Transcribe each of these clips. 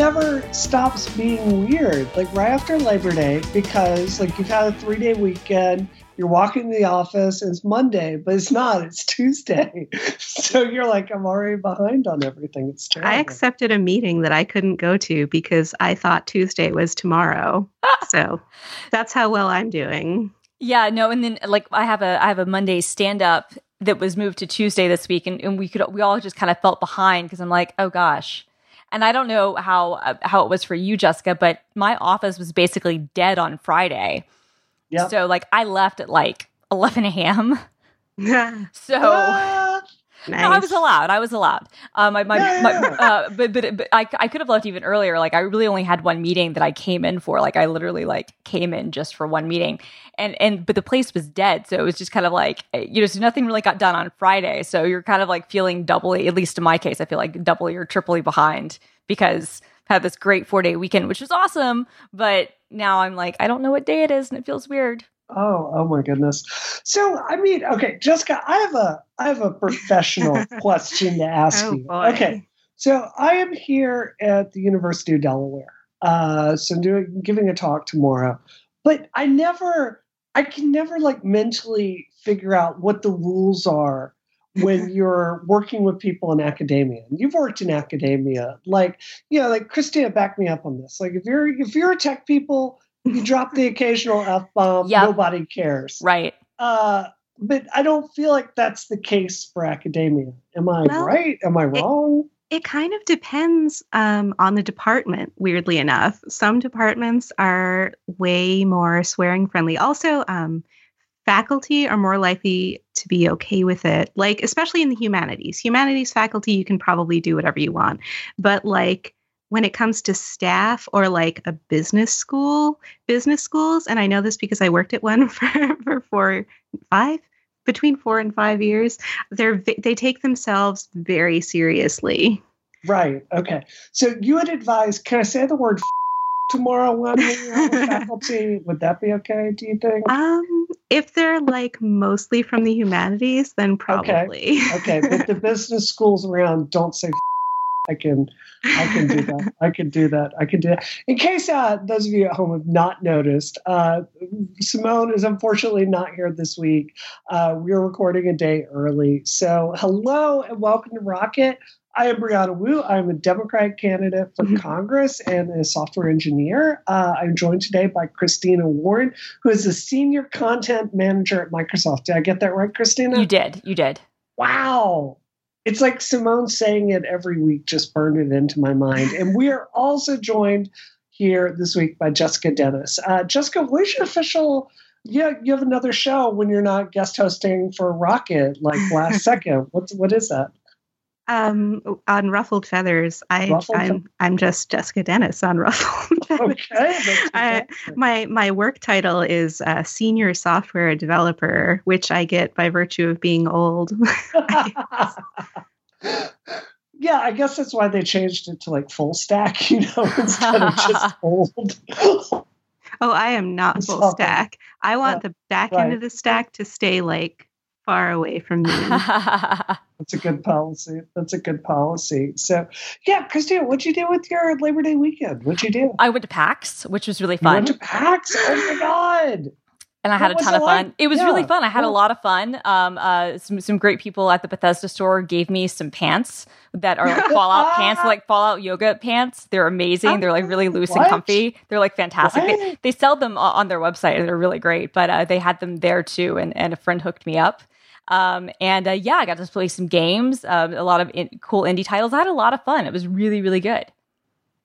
never stops being weird. Like right after Labor Day, because like you've had a three day weekend, you're walking to the office, and it's Monday, but it's not. It's Tuesday. So you're like, I'm already behind on everything. It's terrible. I accepted a meeting that I couldn't go to because I thought Tuesday was tomorrow. so that's how well I'm doing. Yeah, no, and then like I have a I have a Monday stand up that was moved to Tuesday this week, and, and we could we all just kind of felt behind because I'm like, oh gosh. And I don't know how uh, how it was for you, Jessica, but my office was basically dead on Friday. Yeah. So like I left at like 11 a.m. so Ah, Nice. no, I was allowed. I was allowed. Um, my, my, Yeah, my uh, but but, but I, I could have left even earlier. Like I really only had one meeting that I came in for. Like I literally like came in just for one meeting, and and but the place was dead, so it was just kind of like you know, so nothing really got done on Friday. So you're kind of like feeling doubly, at least in my case, I feel like doubly or triply behind because I had this great four day weekend, which was awesome, but now I'm like I don't know what day it is, and it feels weird. Oh, oh my goodness. So, I mean, okay, Jessica, I have a I have a professional question to ask Oh, you. boy. Okay, so I am here at the University of Delaware. Uh, so I'm doing giving a talk tomorrow, but I never, I can never like mentally figure out what the rules are when you're working with people in academia. And You've worked in academia, like you know, like Christina, back me up on this. Like if you're if you're a tech people, you drop the occasional f bomb, Yep. nobody cares. Right. Uh, but I don't feel like that's the case for academia. Am I Well, right? Am I wrong? It kind of depends um, on the department, weirdly enough. Some departments are way more swearing friendly. Also, um, faculty are more likely to be okay with it, like, especially in the humanities. Humanities faculty, you can probably do whatever you want. But, like, when it comes to staff or like a business school, business schools, and I know this because I worked at one for, for four, five, between four and five years, they're they take themselves very seriously. Right. Okay. So you would advise, can I say the word tomorrow when we have faculty? Would that be okay, do you think? Um, if they're like mostly from the humanities, then probably. Okay, but the business schools around don't say I can I can do that. I can do that. I can do that. In case uh, those of you at home have not noticed, uh, Simone is unfortunately not here this week. Uh, we're recording a day early. So, hello and welcome to Rocket. I am Brianna Wu. I'm a Democratic candidate for Congress and a software engineer. Uh, I'm joined today by Christina Warren, who is a senior content manager at Microsoft. Did I get that right, Christina? You did. You did. Wow. It's like Simone saying it every week just burned it into my mind. And we are also joined here this week by Jessica Dennis. Uh, Jessica, where's your official? Yeah, you have another show when you're not guest hosting for Rocket like last second. What's what is that? Um, on Ruffled Feathers, I, Ruffled I'm I'm just Jessica Dennis on Ruffled Feathers. Okay, fantastic. My my work title is uh, senior software developer, which I get by virtue of being old. yeah, I guess that's why they changed it to like full stack, you know, instead of just old. oh, I am not full stack. I want the back right. end of the stack to stay like far away from me. That's a good policy. That's a good policy. So, yeah, Christina, what'd you do with your Labor Day weekend? What'd you do? I went to PAX, which was really You fun. went to PAX. Oh my god! and I had What a ton it of like? fun. It was Yeah, really fun. I had yeah. a lot of fun. Um, uh, some some great people at the Bethesda store gave me some pants that are like Fallout pants, like Fallout yoga pants. They're amazing. They're like really loose and comfy. They're like fantastic. They, they sell them on their website and they're really great. But uh, they had them there too, and and a friend hooked me up. Um, and uh, yeah, I got to play some games, um, a lot of in- cool indie titles. I had a lot of fun. It was really really good.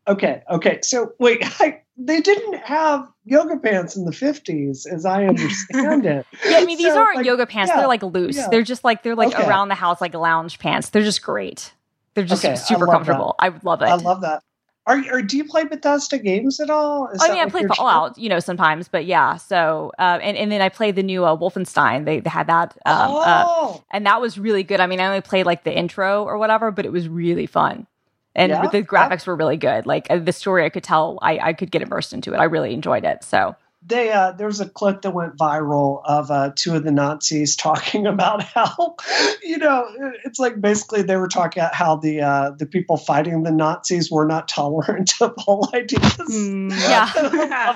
Okay, okay. So wait, I, they didn't have yoga pants in the fifties, as I understand it. Yeah, I mean these So, aren't like, yoga pants. yeah, they're like loose. yeah. They're just like they're like Okay. around the house like lounge pants. They're just great. They're just Okay, super comfortable. I love it. I love that. Are, are do you play Bethesda games at all? Is I that mean, I play Fallout, you know, sometimes, but yeah. So, uh, and and then I played the new uh, Wolfenstein. They, they had that, um, uh, oh, and that was really good. I mean, I only played like the intro or whatever, but it was really fun, and Yeah? the graphics were really good. Like uh, the story, I could tell, I I could get immersed into it. I really enjoyed it. So they uh, there was a clip that went viral of uh, two of the Nazis talking about how, you know, it's like basically they were talking about how the uh, the people fighting the Nazis were not tolerant of all ideas. Mm, Yeah.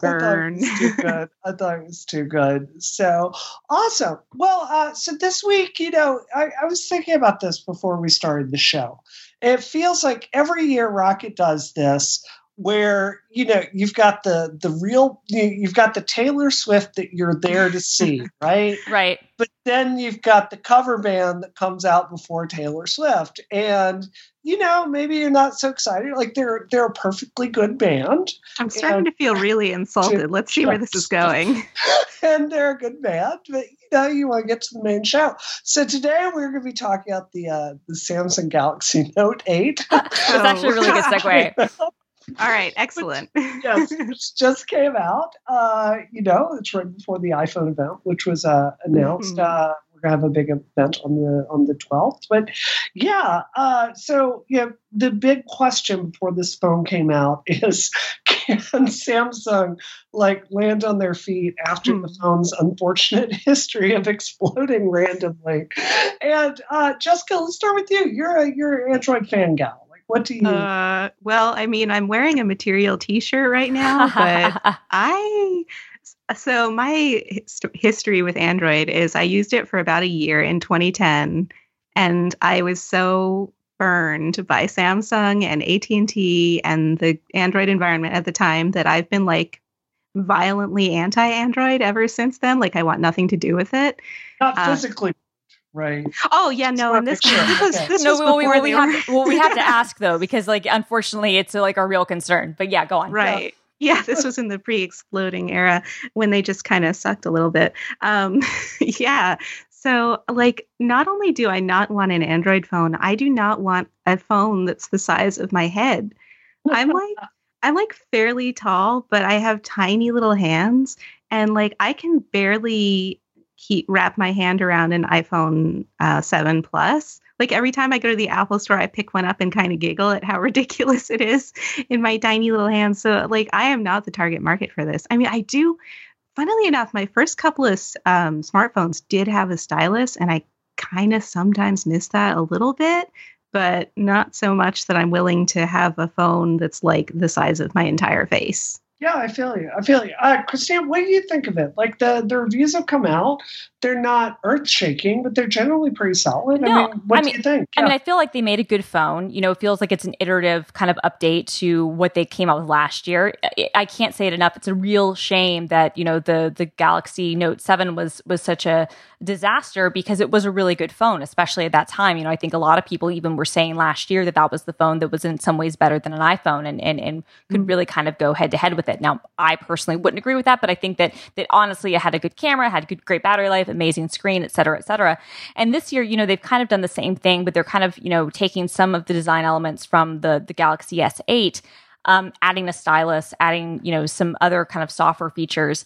Burn. I thought it was too good. I thought it was too good. So awesome. Well, uh, so this week, you know, I, I was thinking about this before we started the show. It feels like every year Rocket does this where you know you've got the the real you- you've got the Taylor Swift that you're there to see, right? Right. But then you've got the cover band that comes out before Taylor Swift, and you know maybe you're not so excited. Like they're they're a perfectly good band, I'm starting to feel really insulted. Let's see where this is going. and they're a good band, but you know you want to get to the main show. So today we're going to be talking about the uh, the Samsung Galaxy Note Eight. That's actually a really good segue. All right, excellent. yes, which just came out. Uh, you know, it's right before the iPhone event, which was uh, announced. Mhm. Uh, we're gonna have a big event on the on the twelfth. But yeah, uh, so yeah, the big question before this phone came out is, can Samsung like land on their feet after the Hmm. phone's unfortunate history of exploding randomly? And uh, Jessica, let's start with you. You're a you're an Android fan gal. Like, what do you? Uh, well, I mean, I'm wearing a material T-shirt right now, but I so my hist- history with Android is I used it for about a year in 2010 and I was so burned by Samsung and AT&T and the Android environment at the time that I've been like violently anti-Android ever since then like I want nothing to do with it. Not uh, physically, right? Oh yeah, no, and this, Just sure. this was Okay. this no, was well, we, before well, we have were- well, we have to ask though because like unfortunately it's like a real concern. But yeah, go on. Right. Yeah, this was in the pre-exploding era when they just kind of sucked a little bit. Um, yeah. So, like, not only do I not want an Android phone, I do not want a phone that's the size of my head. I'm like, I'm like fairly tall, but I have tiny little hands, and like I can barely keep wrap my hand around an iPhone uh, 7 Plus. Like every time I go to the Apple store, I pick one up and kind of giggle at how ridiculous it is in my tiny little hands. So, like, I am not the target market for this. I mean, I do. Funnily enough, my first couple of um, smartphones did have a stylus, and I kind of sometimes miss that a little bit, but not so much that I'm willing to have a phone that's like the size of my entire face. Yeah, I feel you. I feel you. Uh, Christine, what do you think of it? Like the the reviews have come out. They're not earth shaking, but they're generally pretty solid. I No, mean, what I do you think? I mean, I feel like they made a good phone. You know, it feels like it's an iterative kind of update to what they came out with last year. I- I can't say it enough. It's a real shame that you know the the Galaxy Note Seven was was such a disaster because it was a really good phone, especially at that time. You know, I think a lot of people even were saying last year that that was the phone that was in some ways better than an iPhone and and and could Mm. really kind of go head to head with it. Now, I personally wouldn't agree with that, but I think that that honestly, it had a good camera, had good great battery life, amazing screen, et cetera, et cetera. And this year, you know, they've kind of done the same thing, but they're kind of you know taking some of the design elements from the the Galaxy S8 um, adding a stylus, adding you know some other kind of software features.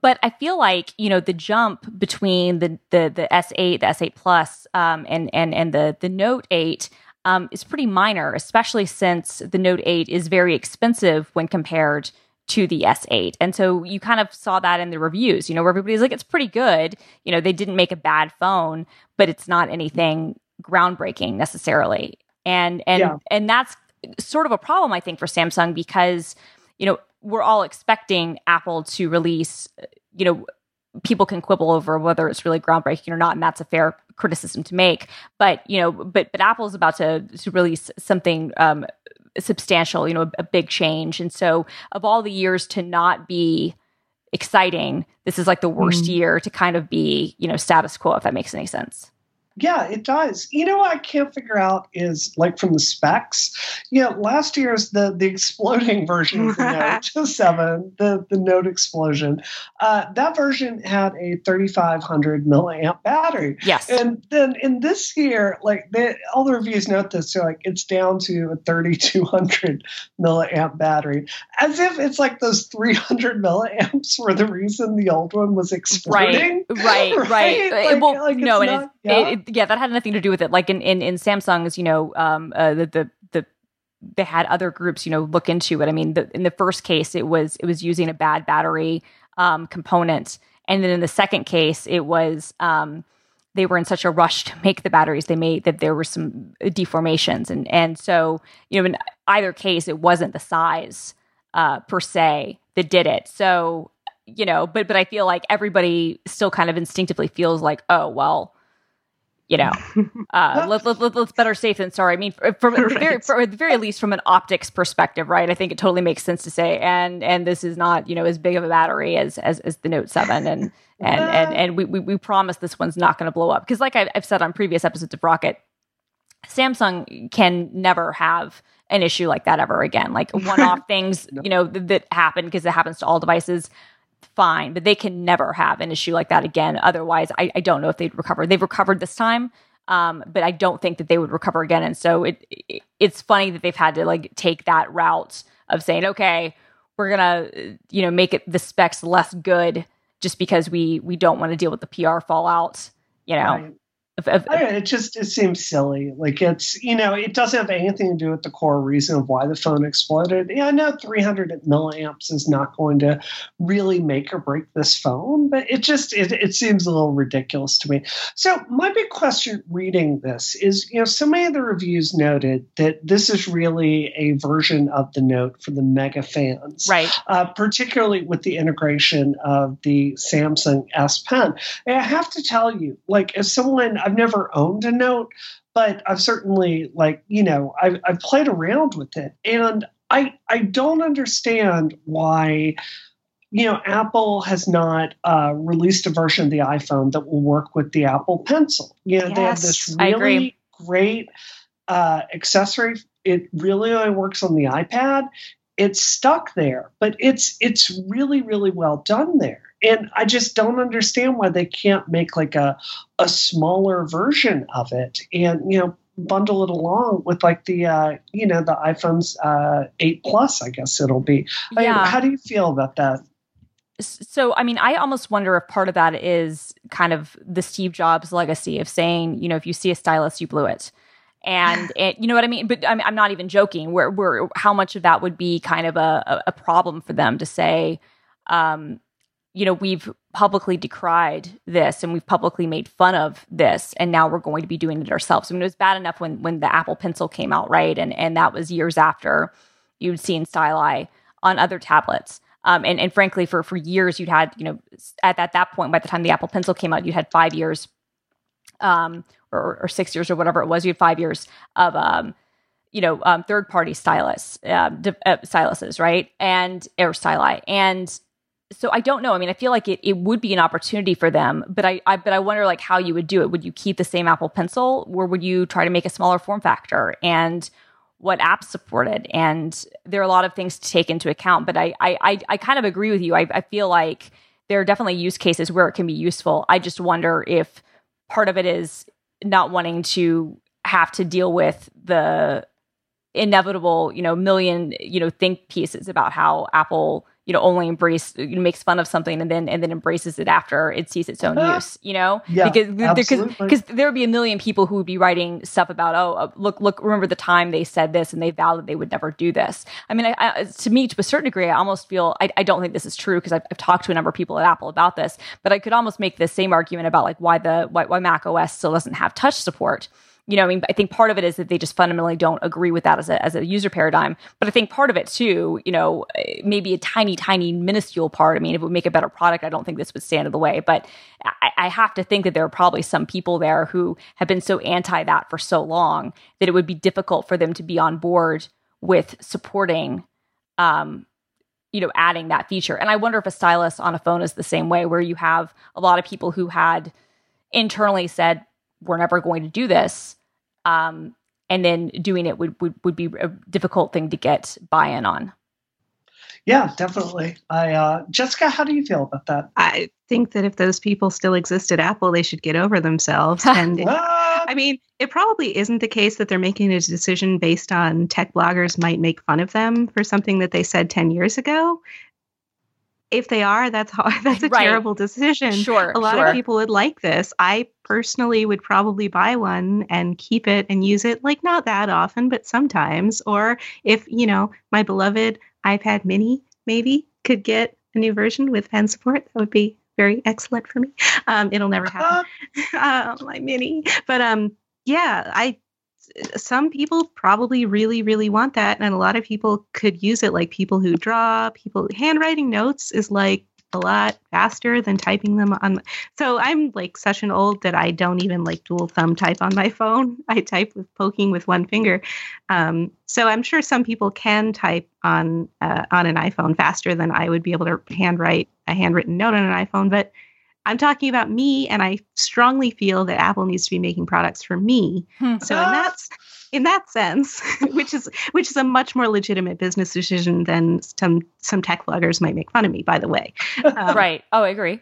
But I feel like you know the jump between the the the S8, the S8 Plus, um, and and and the the Note 8 um, is pretty minor, especially since the Note 8 is very expensive when compared to the S8. And so you kind of saw that in the reviews, you know, where everybody's like, it's pretty good. You know, they didn't make a bad phone, but it's not anything groundbreaking necessarily. And and Yeah. and that's sort of a problem, I think, for Samsung because, you know, we're all expecting Apple to release, you know, people can quibble over whether it's really groundbreaking or not, and that's a fair criticism to make. But you know, but but Apple's about to to release something um, substantial, you know, a, a big change, and so of all the years to not be exciting, this is like the worst Mm. year to kind of be, you know, status quo. If that makes any sense. Yeah, it does. You know what I can't figure out is like from the specs. You know, last year's the the exploding version of the Note Seven, the the Note explosion. Uh, that version had a 3,500 milliamp battery, Yes. and then in this year, like they, all the reviews note this, they're like it's down to a 3,200 milliamp battery, as if it's like those 300 milliamps were the reason the old one was exploding. Right, right, right. Uh, Like- well, like no, it's and not- it, it, yeah, that had nothing to do with it. Like in in, in Samsung's, you know, um, uh, the the the they had other groups, you know, look into it. I mean, the, in the first case, it was it was using a bad battery um, component, and then in the second case, it was um, they were in such a rush to make the batteries they made that there were some deformations, and and so you know, in either case, it wasn't the size uh, per se that did it. So you know, but but I feel like everybody still kind of instinctively feels like, oh well, you know, uh, let, let, let, us better safe than sorry. I mean, from right. the very, for, at the very least, from an optics perspective, right? I think it totally makes sense to say, and and this is not you know as big of a battery as as, as the Note Seven, and and and and we we, we promise this one's not going to blow up because, like I've, I've said on previous episodes of Rocket, Samsung can never have an issue like that ever again. Like one-off things, no. you know, th- that happen because it happens to all devices fine, but they can never have an issue like that again. Otherwise, I, I don't know if they'd recover. They've recovered this time, um, but I don't think that they would recover again. And so it, it, it's funny that they've had to like take that route of saying, okay, we're gonna you know make it the specs less good just because we we don't want to deal with the PR fallout. You know. Right. If, if, it just it seems silly. Like it's you know it doesn't have anything to do with the core reason of why the phone exploded. Yeah, I know 300 milliamps is not going to really make or break this phone, but it just it, it seems a little ridiculous to me. So my big question reading this is you know so many of the reviews noted that this is really a version of the Note for the mega fans, right? Uh, particularly with the integration of the Samsung S Pen. And I have to tell you, like as someone I've never owned a note, but I've certainly like you know I've, I've played around with it, and I I don't understand why you know Apple has not uh, released a version of the iPhone that will work with the Apple Pencil. You know yes, they have this really great uh, accessory. It really only works on the iPad. It's stuck there, but it's it's really really well done there and I just don't understand why they can't make like a a smaller version of it and you know bundle it along with like the uh, you know the iPhone's uh, 8 Plus I guess it'll be. Yeah. I mean, how do you feel about that? So, I mean, I almost wonder if part of that is kind of the Steve Jobs legacy of saying, you know, if you see a stylus, you blew it. And it, you know what I mean? But I'm, I'm not even joking. Where, where, how much of that would be kind of a, a problem for them to say, um, you know, we've publicly decried this and we've publicly made fun of this, and now we're going to be doing it ourselves. I mean, it was bad enough when when the Apple Pencil came out, right? And and that was years after you'd seen Styli on other tablets. Um, and, and frankly, for for years, you'd had, you know, at, at that point, by the time the Apple Pencil came out, you had five years, um, or, or six years, or whatever it was. You had five years of, um, you know, um, third party stylus, uh, uh, styluses, right? And or styli, and so I don't know. I mean, I feel like it, it would be an opportunity for them, but I, I but I wonder like how you would do it. Would you keep the same Apple Pencil, or would you try to make a smaller form factor? And what apps supported? And there are a lot of things to take into account. But I I I, I kind of agree with you. I, I feel like there are definitely use cases where it can be useful. I just wonder if part of it is not wanting to have to deal with the inevitable, you know, million, you know, think pieces about how Apple you know only embrace you know, makes fun of something and then and then embraces it after it sees its own use you know? Yeah, because because there would be a million people who would be writing stuff about oh uh, look look remember the time they said this and they vowed that they would never do this. I mean I, I, to me to a certain degree i almost feel i, I don't think this is true because I've, I've, talked to a number of people at apple about this but i could almost make the same argument about like why the why, why mac os still doesn't have touch support you know, I mean, I think part of it is that they just fundamentally don't agree with that as a, as a user paradigm. But I think part of it too, you know, maybe a tiny, tiny, minuscule part. I mean, if it would make a better product, I don't think this would stand in the way. But I, I have to think that there are probably some people there who have been so anti that for so long that it would be difficult for them to be on board with supporting, um, you know, adding that feature. And I wonder if a stylus on a phone is the same way, where you have a lot of people who had internally said, we're never going to do this. Um, and then doing it would, would, would be a difficult thing to get buy-in on. Yeah, definitely. I uh, Jessica, how do you feel about that? I think that if those people still exist at Apple, they should get over themselves. And I mean, it probably isn't the case that they're making a decision based on tech bloggers might make fun of them for something that they said 10 years ago if they are, that's how, that's a Right. terrible decision. Sure, a lot sure. of people would like this. I personally would probably buy one and keep it and use it like not that often, but sometimes. Or if you know my beloved iPad Mini maybe could get a new version with pen support, that would be very excellent for me. Um, it'll never happen. uh, my mini. But um, yeah, I some people probably really really want that, and a lot of people could use it. Like people who draw, people handwriting notes is like a lot faster than typing them on. So I'm like such an old that I don't even like dual thumb type on my phone. I type with poking with one finger. Um, so I'm sure some people can type on uh, on an iPhone faster than I would be able to handwrite a handwritten note on an iPhone, but I'm talking about me, and I strongly feel that Apple needs to be making products for me. Hmm. So in that in that sense, which is which is a much more legitimate business decision than some some tech bloggers might make fun of me. By the way, Um, right. Oh, I agree.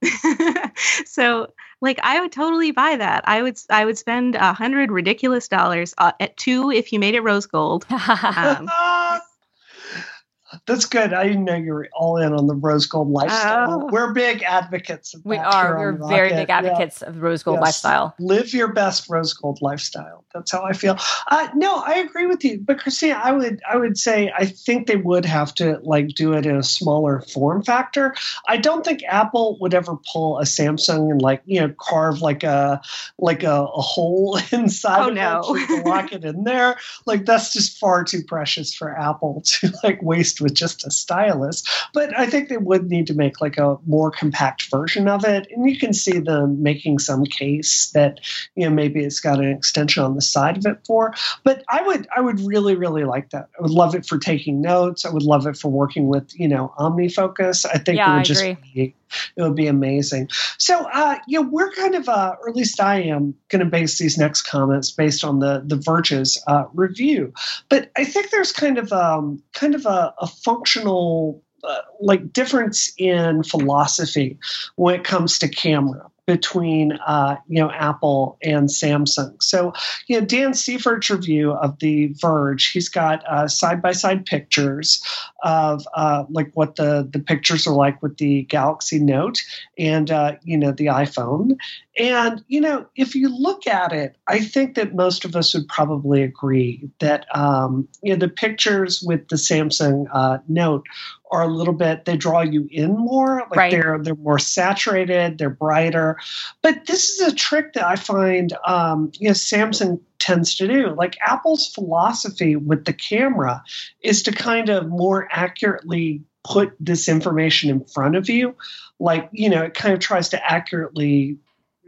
so like I would totally buy that. I would I would spend a hundred ridiculous dollars uh, at two if you made it rose gold. Um, That's good. I didn't know you were all in on the rose gold lifestyle. Oh. We're big advocates of we are. We're very Rocket. big Yeah. advocates of rose gold Yes. lifestyle. Live your best rose gold lifestyle. That's how I feel. Uh, no, I agree with you. But Christina, I would I would say I think they would have to like do it in a smaller form factor. I don't think Apple would ever pull a Samsung and like you know carve like a like a, a hole inside Oh, of no. it so you can lock it in there. Like that's just far too precious for Apple to like waste with just a stylus. But I think they would need to make like a more compact version of it. And you can see them making some case that, you know, maybe it's got an extension on the side of it for. But I would I would really, really like that. I would love it for taking notes. I would love it for working with, you know, OmniFocus. I think Yeah, it would I just agree. be it would be amazing. So, uh, you know, we're kind of, uh, or at least I am, going to base these next comments based on the the Verge's uh, review. But I think there's kind of um, kind of a, a functional uh, like difference in philosophy when it comes to camera between uh, you know Apple and Samsung. So you know Dan Seifert's review of the Verge, he's got side by side pictures of uh, like what the the pictures are like with the Galaxy Note and uh, you know the iPhone. And you know if you look at it, I think that most of us would probably agree that um, you know the pictures with the Samsung uh, Note are a little bit they draw you in more like Right. they're they're more saturated they're brighter. But this is a trick that i find um, you know samsung tends to do. Like apple's philosophy with the camera is to kind of more accurately put this information in front of you. Like you know it kind of tries to accurately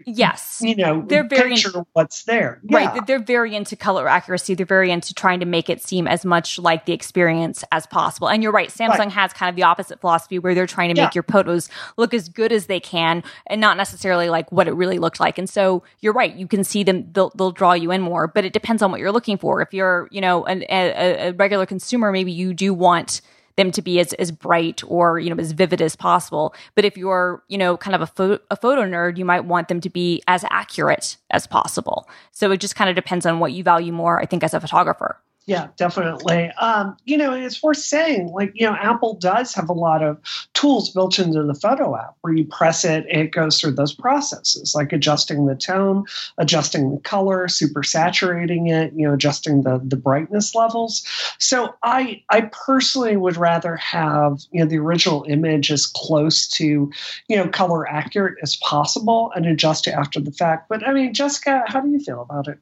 Yes. you know They're very- picture what's there Right. Yeah. th- They're very into color accuracy. They're very into trying to make it seem as much like the experience as possible. And you're right. Samsung Right. has kind of the opposite philosophy where they're trying to Yeah. make your photos look as good as they can and not necessarily like what it really looked like. And so you're right. You can see them, they'll, they'll draw you in more, but it depends on what you're looking for. If you're, you know, an, a, a regular consumer, maybe you do want them to be as, as bright or you know as vivid as possible. But if you're you know kind of a, pho- a photo nerd you might want them to be as accurate as possible. So it just kind of depends on what you value more i think as a photographer Yeah, definitely. Um, you know, it's worth saying, like, you know, Apple does have a lot of tools built into the photo app where you press it it goes through those processes, like adjusting the tone, adjusting the color, super saturating it, you know, adjusting the the brightness levels. So I I personally would rather have, you know, the original image as close to, you know, color accurate as possible and adjust it after the fact. But I mean, Jessica, how do you feel about it?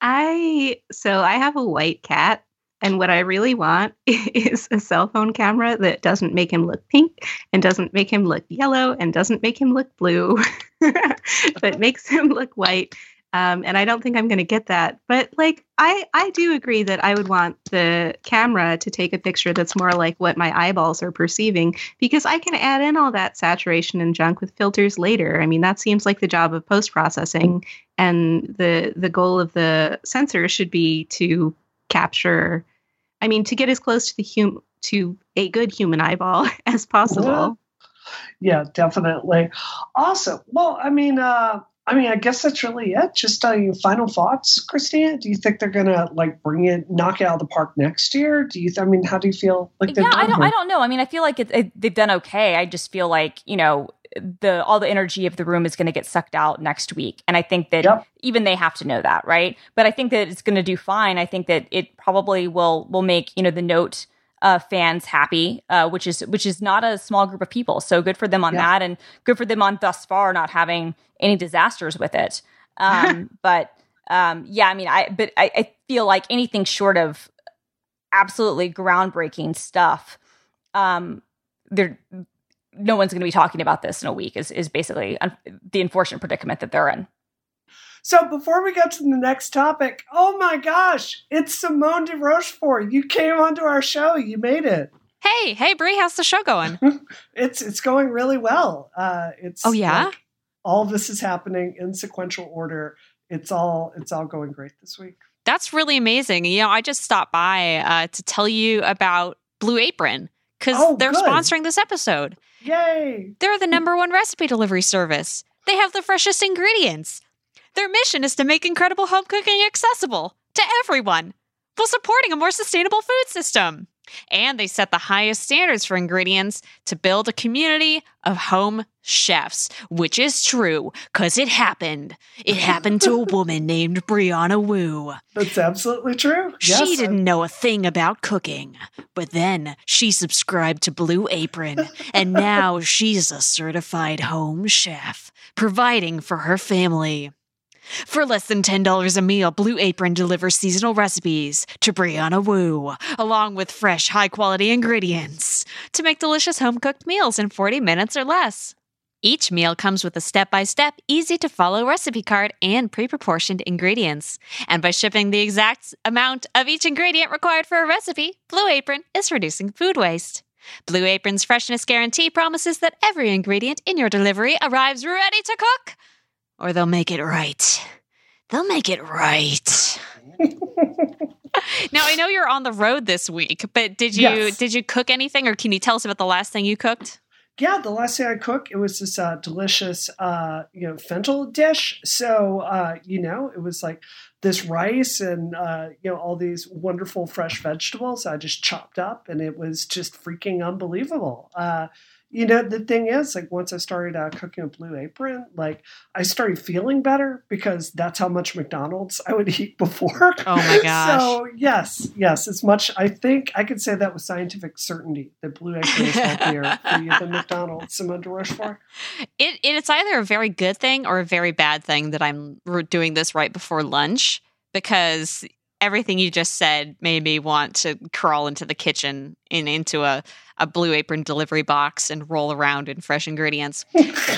I so I have a white cat, and what I really want is a cell phone camera that doesn't make him look pink and doesn't make him look yellow and doesn't make him look blue, but makes him look white. Um, and I don't think I'm going to get that. But like, I I do agree that I would want the camera to take a picture that's more like what my eyeballs are perceiving, because I can add in all that saturation and junk with filters later. I mean, that seems like the job of post processing and the the goal of the sensor should be to capture i mean to get as close to the hum to a good human eyeball as possible Yeah, definitely. Awesome. Well, I mean, uh, I mean, I guess that's really it. Just uh, your final thoughts, Christina. Do you think they're gonna like bring it, knock it out of the park next year? Do you? Th- I mean, how do you feel like? Yeah, I don't. Here? I don't know. I mean, I feel like it, it, they've done okay. I just feel like you know the all the energy of the room is going to get sucked out next week, and I think that yep. even they have to know that, right? But I think that it's going to do fine. I think that it probably will will make you know the note uh, fans happy, uh, which is which is not a small group of people. So good for them on yeah. that, and good for them on thus far not having any disasters with it. Um, but um, yeah, I mean, I but I, I, feel like anything short of absolutely groundbreaking stuff, um, there no one's going to be talking about this in a week. Is is basically un- the unfortunate predicament that they're in. So before we get to the next topic, oh my gosh, it's Simone de Rochefort. You came onto our show. You made it. Hey, hey, Brie, how's the show going? it's it's going really well. Uh, it's oh yeah. Like, all this is happening in sequential order. It's all it's all going great this week. That's really amazing. You know, I just stopped by uh, to tell you about Blue Apron because oh, they're good. sponsoring this episode. Yay! They're the number one recipe delivery service. They have the freshest ingredients. Their mission is to make incredible home cooking accessible to everyone while supporting a more sustainable food system. And they set the highest standards for ingredients to build a community of home chefs, which is true because it happened. It happened to a woman named Brianna Wu. That's absolutely true. Yes, she didn't know a thing about cooking, but then she subscribed to Blue Apron, and now she's a certified home chef, providing for her family. For less than $10 a meal, Blue Apron delivers seasonal recipes to Brianna Wu, along with fresh, high quality ingredients to make delicious home cooked meals in 40 minutes or less. Each meal comes with a step by step, easy to follow recipe card and pre proportioned ingredients. And by shipping the exact amount of each ingredient required for a recipe, Blue Apron is reducing food waste. Blue Apron's freshness guarantee promises that every ingredient in your delivery arrives ready to cook or they'll make it right. They'll make it right. now I know you're on the road this week, but did you yes. did you cook anything, or can you tell us about the last thing you cooked? Yeah, the last thing I cooked it was this uh, delicious uh, you know fental dish. So uh, you know it was like this rice and uh, you know all these wonderful fresh vegetables I just chopped up, and it was just freaking unbelievable. Uh, you know the thing is like once i started uh, cooking a blue apron like i started feeling better because that's how much mcdonald's i would eat before. Oh my gosh. so yes yes as much i think i could say that with scientific certainty that blue apron is healthier for you than mcdonald's simone de rochefort it, it's either a very good thing or a very bad thing that i'm doing this right before lunch because everything you just said made me want to crawl into the kitchen and into a, a blue apron delivery box and roll around in fresh ingredients.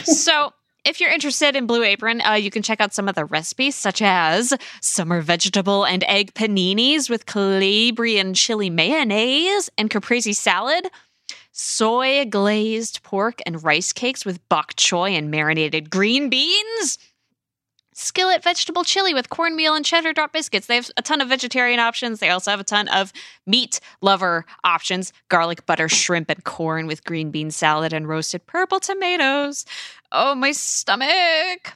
so, if you're interested in Blue Apron, uh, you can check out some of the recipes, such as summer vegetable and egg paninis with Calabrian chili mayonnaise and caprese salad, soy glazed pork and rice cakes with bok choy and marinated green beans, skillet vegetable chili with cornmeal and cheddar drop biscuits. They have a ton of vegetarian options. They also have a ton of meat lover options garlic butter, shrimp, and corn with green bean salad and roasted purple tomatoes. Oh, my stomach.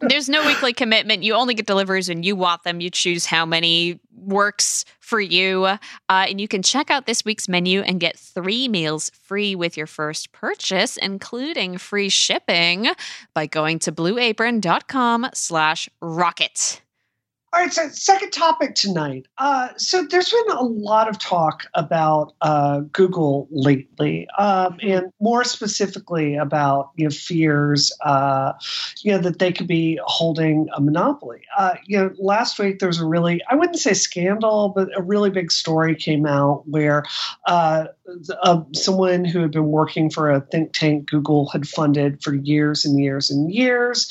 There's no weekly commitment. You only get deliveries when you want them. You choose how many works for you. Uh, and you can check out this week's menu and get three meals free with your first purchase, including free shipping by going to blueapron.com slash rocket. All right, so second topic tonight. Uh, so there's been a lot of talk about uh, Google lately, um, and more specifically about you know fears, uh, you know that they could be holding a monopoly. Uh, you know, last week there was a really I wouldn't say scandal, but a really big story came out where uh, uh, someone who had been working for a think tank Google had funded for years and years and years.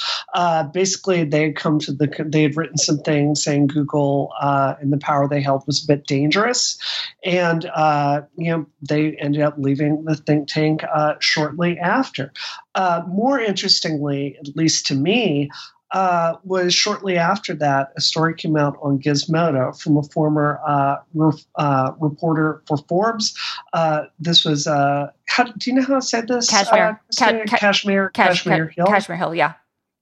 basically, they had come to the they had written some things saying Google uh, and the power they held was a bit dangerous, and uh, you know they ended up leaving the think tank uh, shortly after. Uh, more interestingly, at least to me. Uh, was shortly after that, a story came out on Gizmodo from a former uh, re- reporter for Forbes. this was, how do you know how I said this? Kashmir. Kashmir, Kashmir, Kashmir Hill. Kashmir Hill, yeah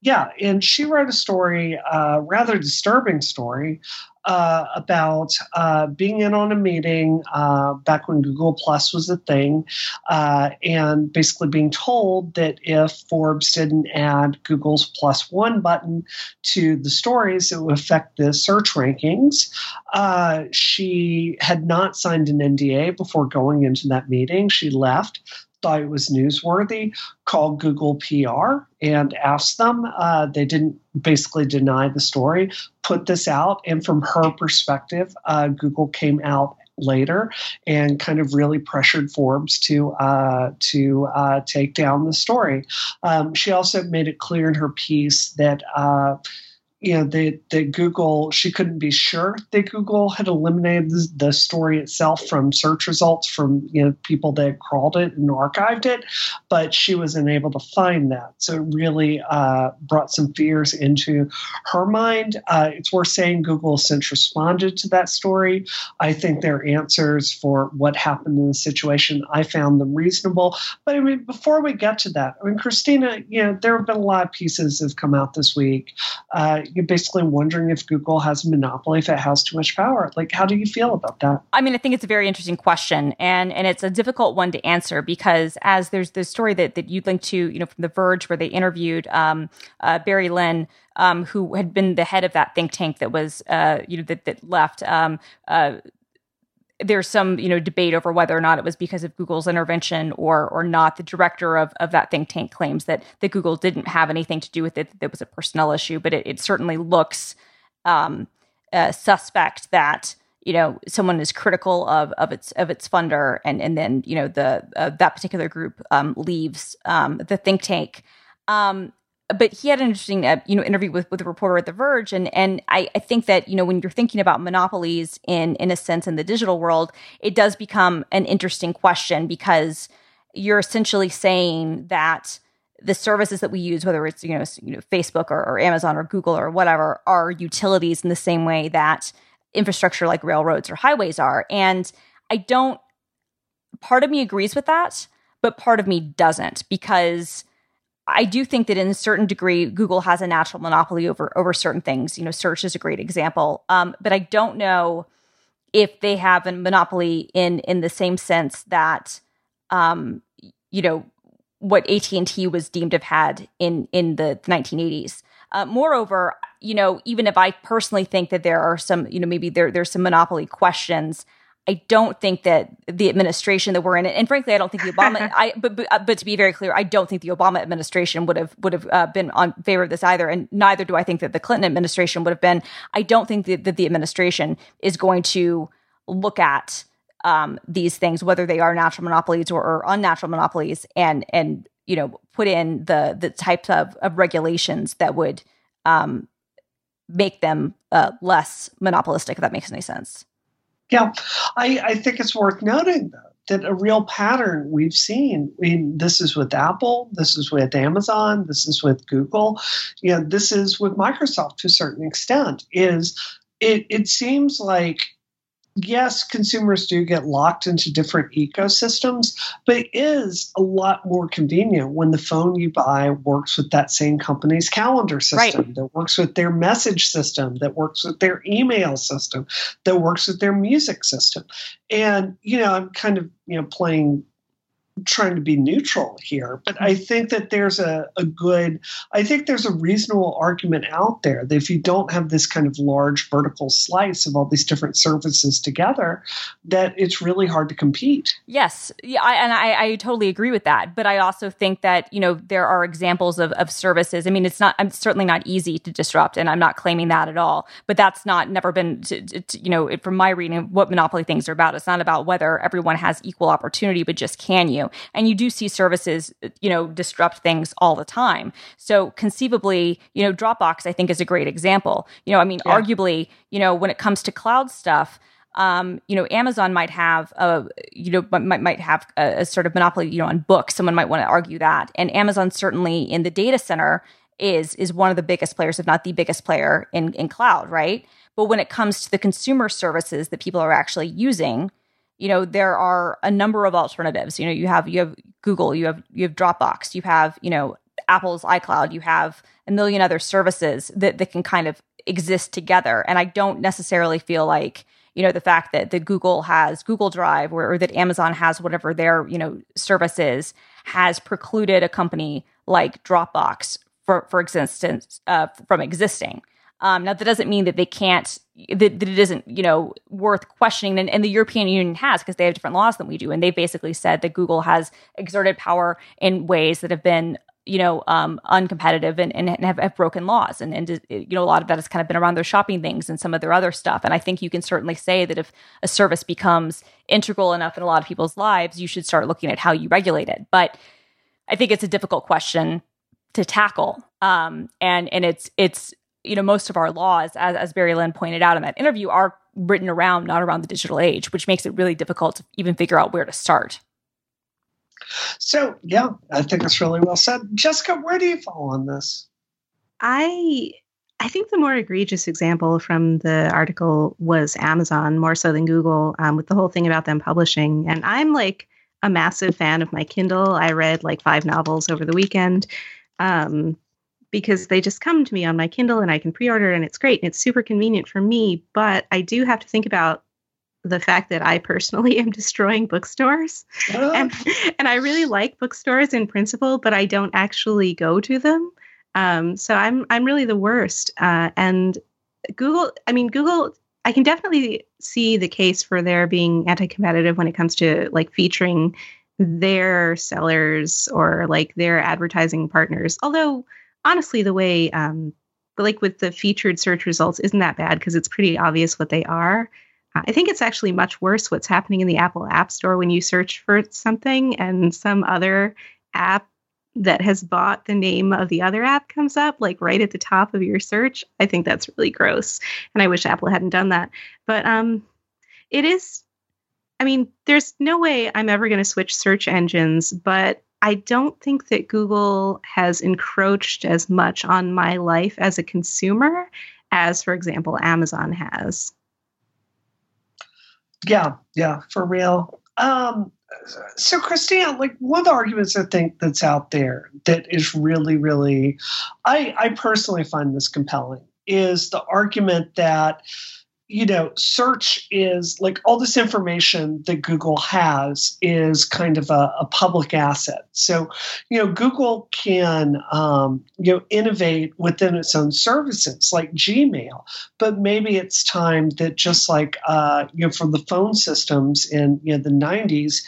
Yeah, and she wrote a story, uh, rather disturbing story, uh, about uh, being in on a meeting uh, back when Google Plus was a thing, uh, and basically being told that if Forbes didn't add Google's plus one button to the stories, it would affect the search rankings. Uh, she had not signed an NDA before going into that meeting. She left thought it was newsworthy, called Google PR and asked them. Uh, they didn't basically deny the story, put this out, and from her perspective, uh, Google came out later and kind of really pressured Forbes to uh, to uh, take down the story. Um, she also made it clear in her piece that uh, you know that that Google she couldn't be sure that Google had eliminated the, the, story itself from search results from you know people that crawled it and archived it, but she was unable to find that. So it really uh, brought some fears into her mind. Uh, it's worth saying Google since responded to that story. I think their answers for what happened in the situation I found them reasonable. But I mean, before we get to that, I mean, Christina, you know, there have been a lot of pieces that have come out this week. Uh, you're basically wondering if Google has a monopoly, if it has too much power. Like, how do you feel about that? I mean, I think it's a very interesting question, and and it's a difficult one to answer because as there's the story that that you linked to, you know, from The Verge, where they interviewed um, uh, Barry Lynn. Um, who had been the head of that think tank that was, uh, you know, that, that left. Um, uh, there's some you know debate over whether or not it was because of Google's intervention or or not. The director of, of that think tank claims that that Google didn't have anything to do with it. That it was a personnel issue, but it, it certainly looks um, uh, suspect that you know someone is critical of of its of its funder, and and then you know the uh, that particular group um, leaves um, the think tank. Um, but he had an interesting uh, you know interview with with a reporter at The Verge, and and I, I think that you know when you're thinking about monopolies in in a sense in the digital world, it does become an interesting question because you're essentially saying that the services that we use, whether it's you know you know Facebook or, or Amazon or Google or whatever, are utilities in the same way that infrastructure like railroads or highways are, and I don't. Part of me agrees with that, but part of me doesn't because I do think that in a certain degree, Google has a natural monopoly over over certain things. You know, search is a great example, um, but I don't know if they have a monopoly in in the same sense that, um, you know, what AT and T was deemed to have had in in the 1980s. Uh, moreover, you know, even if I personally think that there are some, you know, maybe there there's some monopoly questions I don't think that the administration that we're in, and frankly, I don't think the Obama. I but, but, uh, but to be very clear, I don't think the Obama administration would have would have uh, been on favor of this either, and neither do I think that the Clinton administration would have been. I don't think that, that the administration is going to look at um, these things, whether they are natural monopolies or, or, unnatural monopolies, and and you know put in the the types of, of regulations that would um, make them uh, less monopolistic. If that makes any sense. Yeah, I, I think it's worth noting though that a real pattern we've seen. I mean, this is with Apple, this is with Amazon, this is with Google, you know, this is with Microsoft to a certain extent. Is it? It seems like yes, consumers do get locked into different ecosystems, but it is a lot more convenient when the phone you buy works with that same company's calendar system, right. that works with their message system, that works with their email system, that works with their music system. And, you know, I'm kind of, you know, playing trying to be neutral here, but I mm-hmm. think that there's a, a good, I think there's a reasonable argument out there that if you don't have this kind of large vertical slice of all these different services together, that it's really hard to compete. Yes. Yeah. I, and I, I totally agree with that. But I also think that, you know, there are examples of, of services. I mean, it's not, I'm certainly not easy to disrupt, and I'm not claiming that at all, but that's not never been, to, to, you know, from my reading, what monopoly things are about. It's not about whether everyone has equal opportunity, but just can you? And you do see services, you know, disrupt things all the time. So conceivably, you know, Dropbox, I think, is a great example. You know, I mean, yeah. arguably, you know, when it comes to cloud stuff, um, you know, Amazon might have a, you know, might might have a, a sort of monopoly, you know, on books. Someone might want to argue that, and Amazon certainly in the data center is is one of the biggest players, if not the biggest player in in cloud, right? But when it comes to the consumer services that people are actually using, you know there are a number of alternatives you know you have you have google you have you have dropbox you have you know Apple's iCloud, you have a million other services that, that can kind of exist together. And I don't necessarily feel like, you know, the fact that, that Google has Google Drive or, or that Amazon has whatever their, you know, service is has precluded a company like Dropbox for, for existence uh, from existing. Um, now that doesn't mean that they can't that, that it isn't you know worth questioning, and, and the European Union has because they have different laws than we do, and they basically said that Google has exerted power in ways that have been you know um, uncompetitive and, and have, have, broken laws, and and you know a lot of that has kind of been around their shopping things and some of their other stuff, and I think you can certainly say that if a service becomes integral enough in a lot of people's lives, you should start looking at how you regulate it, but. I think it's a difficult question to tackle. Um, and and it's it's you know most of our laws, as as Barry Lynn pointed out in that interview, are written around not around the digital age, which makes it really difficult to even figure out where to start. So yeah, I think that's really well said. Jessica, where do you fall on this? I I think the more egregious example from the article was Amazon, more so than Google, um, with the whole thing about them publishing. And I'm like a massive fan of my Kindle. I read like five novels over the weekend um, because they just come to me on my Kindle and I can pre order and it's great and it's super convenient for me. But I do have to think about the fact that I personally am destroying bookstores. Oh. And, and I really like bookstores in principle, but I don't actually go to them. Um, so I'm I'm really the worst. Uh, and Google, I mean, Google I can definitely see the case for their being anti-competitive when it comes to like featuring their sellers or like their advertising partners. Although honestly, the way um, like with the featured search results isn't that bad because it's pretty obvious what they are. Uh, I think it's actually much worse what's happening in the Apple App Store when you search for something and some other app that has bought the name of the other app comes up like right at the top of your search i think that's really gross and i wish apple hadn't done that but um it is i mean there's no way i'm ever going to switch search engines but i don't think that google has encroached as much on my life as a consumer as for example amazon has. Yeah yeah for real. Um so christina like one of the arguments i think that's out there that is really really i i personally find this compelling is the argument that you know, search is like all this information that Google has is kind of a, a public asset. So, you know, Google can, um, you know, innovate within its own services like Gmail, but maybe it's time that just like, uh, you know, for the phone systems in, you know, the 90s,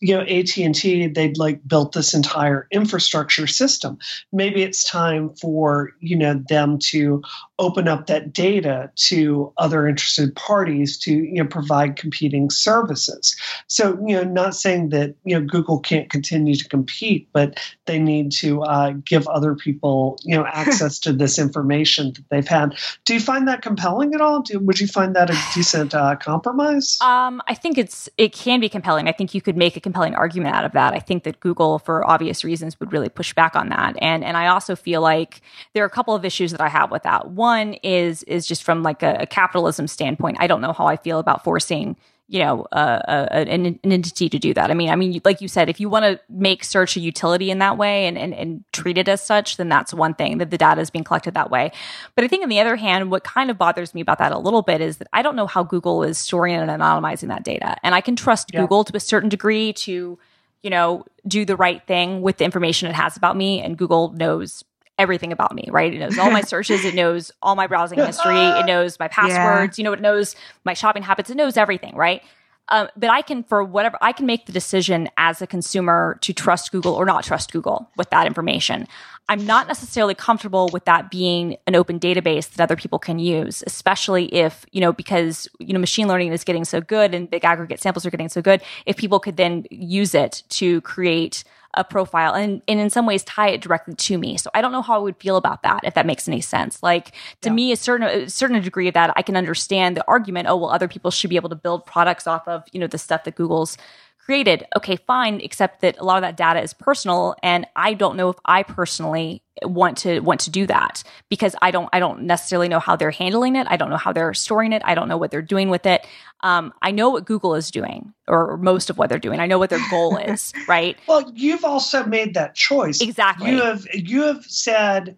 you know AT&T they'd like built this entire infrastructure system. Maybe it's time for you know them to open up that data to other interested parties to you know provide competing services. So you know not saying that you know Google can't continue to compete but they need to uh, give other people you know access to this information that they've had. Do you find that compelling at all? Do, would you find that a decent uh, compromise? Um, I think it's it can be compelling. I think you could make a compelling argument out of that. I think that Google, for obvious reasons, would really push back on that. And and I also feel like there are a couple of issues that I have with that. One is is just from like a, a capitalism standpoint. I don't know how I feel about forcing you know uh, an, an, entity to do that. I mean i mean like you said if you want to make search a utility in that way and, and, and treat it as such then that's one thing that the data is being collected that way. But i think on the other hand what kind of bothers me about that a little bit is that i don't know how google is storing and anonymizing that data. And i can trust yeah. google to a certain degree to you know do the right thing with the information it has about me and google knows everything about me, right? It knows all my searches, it knows all my browsing history, it knows my passwords, yeah. you know, it knows my shopping habits, it knows everything, right? Um, but I can, for whatever, I can make the decision as a consumer to trust Google or not trust Google with that information. I'm not necessarily comfortable with that being an open database that other people can use, especially if, you know, because, you know, machine learning is getting so good and big aggregate samples are getting so good. If people could then use it to create a profile and, and in some ways tie it directly to me. So I don't know how I would feel about that, if that makes any sense. Like to yeah. me, a certain a certain degree of that, I can understand the argument, oh well, other people should be able to build products off of, you know, the stuff that Google's created. Okay, fine, except that a lot of that data is personal and I don't know if I personally want to want to do that because I don't I don't necessarily know how they're handling it. I don't know how they're storing it. I don't know what they're doing with it. Um, I know what Google is doing, or most of what they're doing. I know what their goal is, right? Well, you've also made that choice. Exactly. You have you have said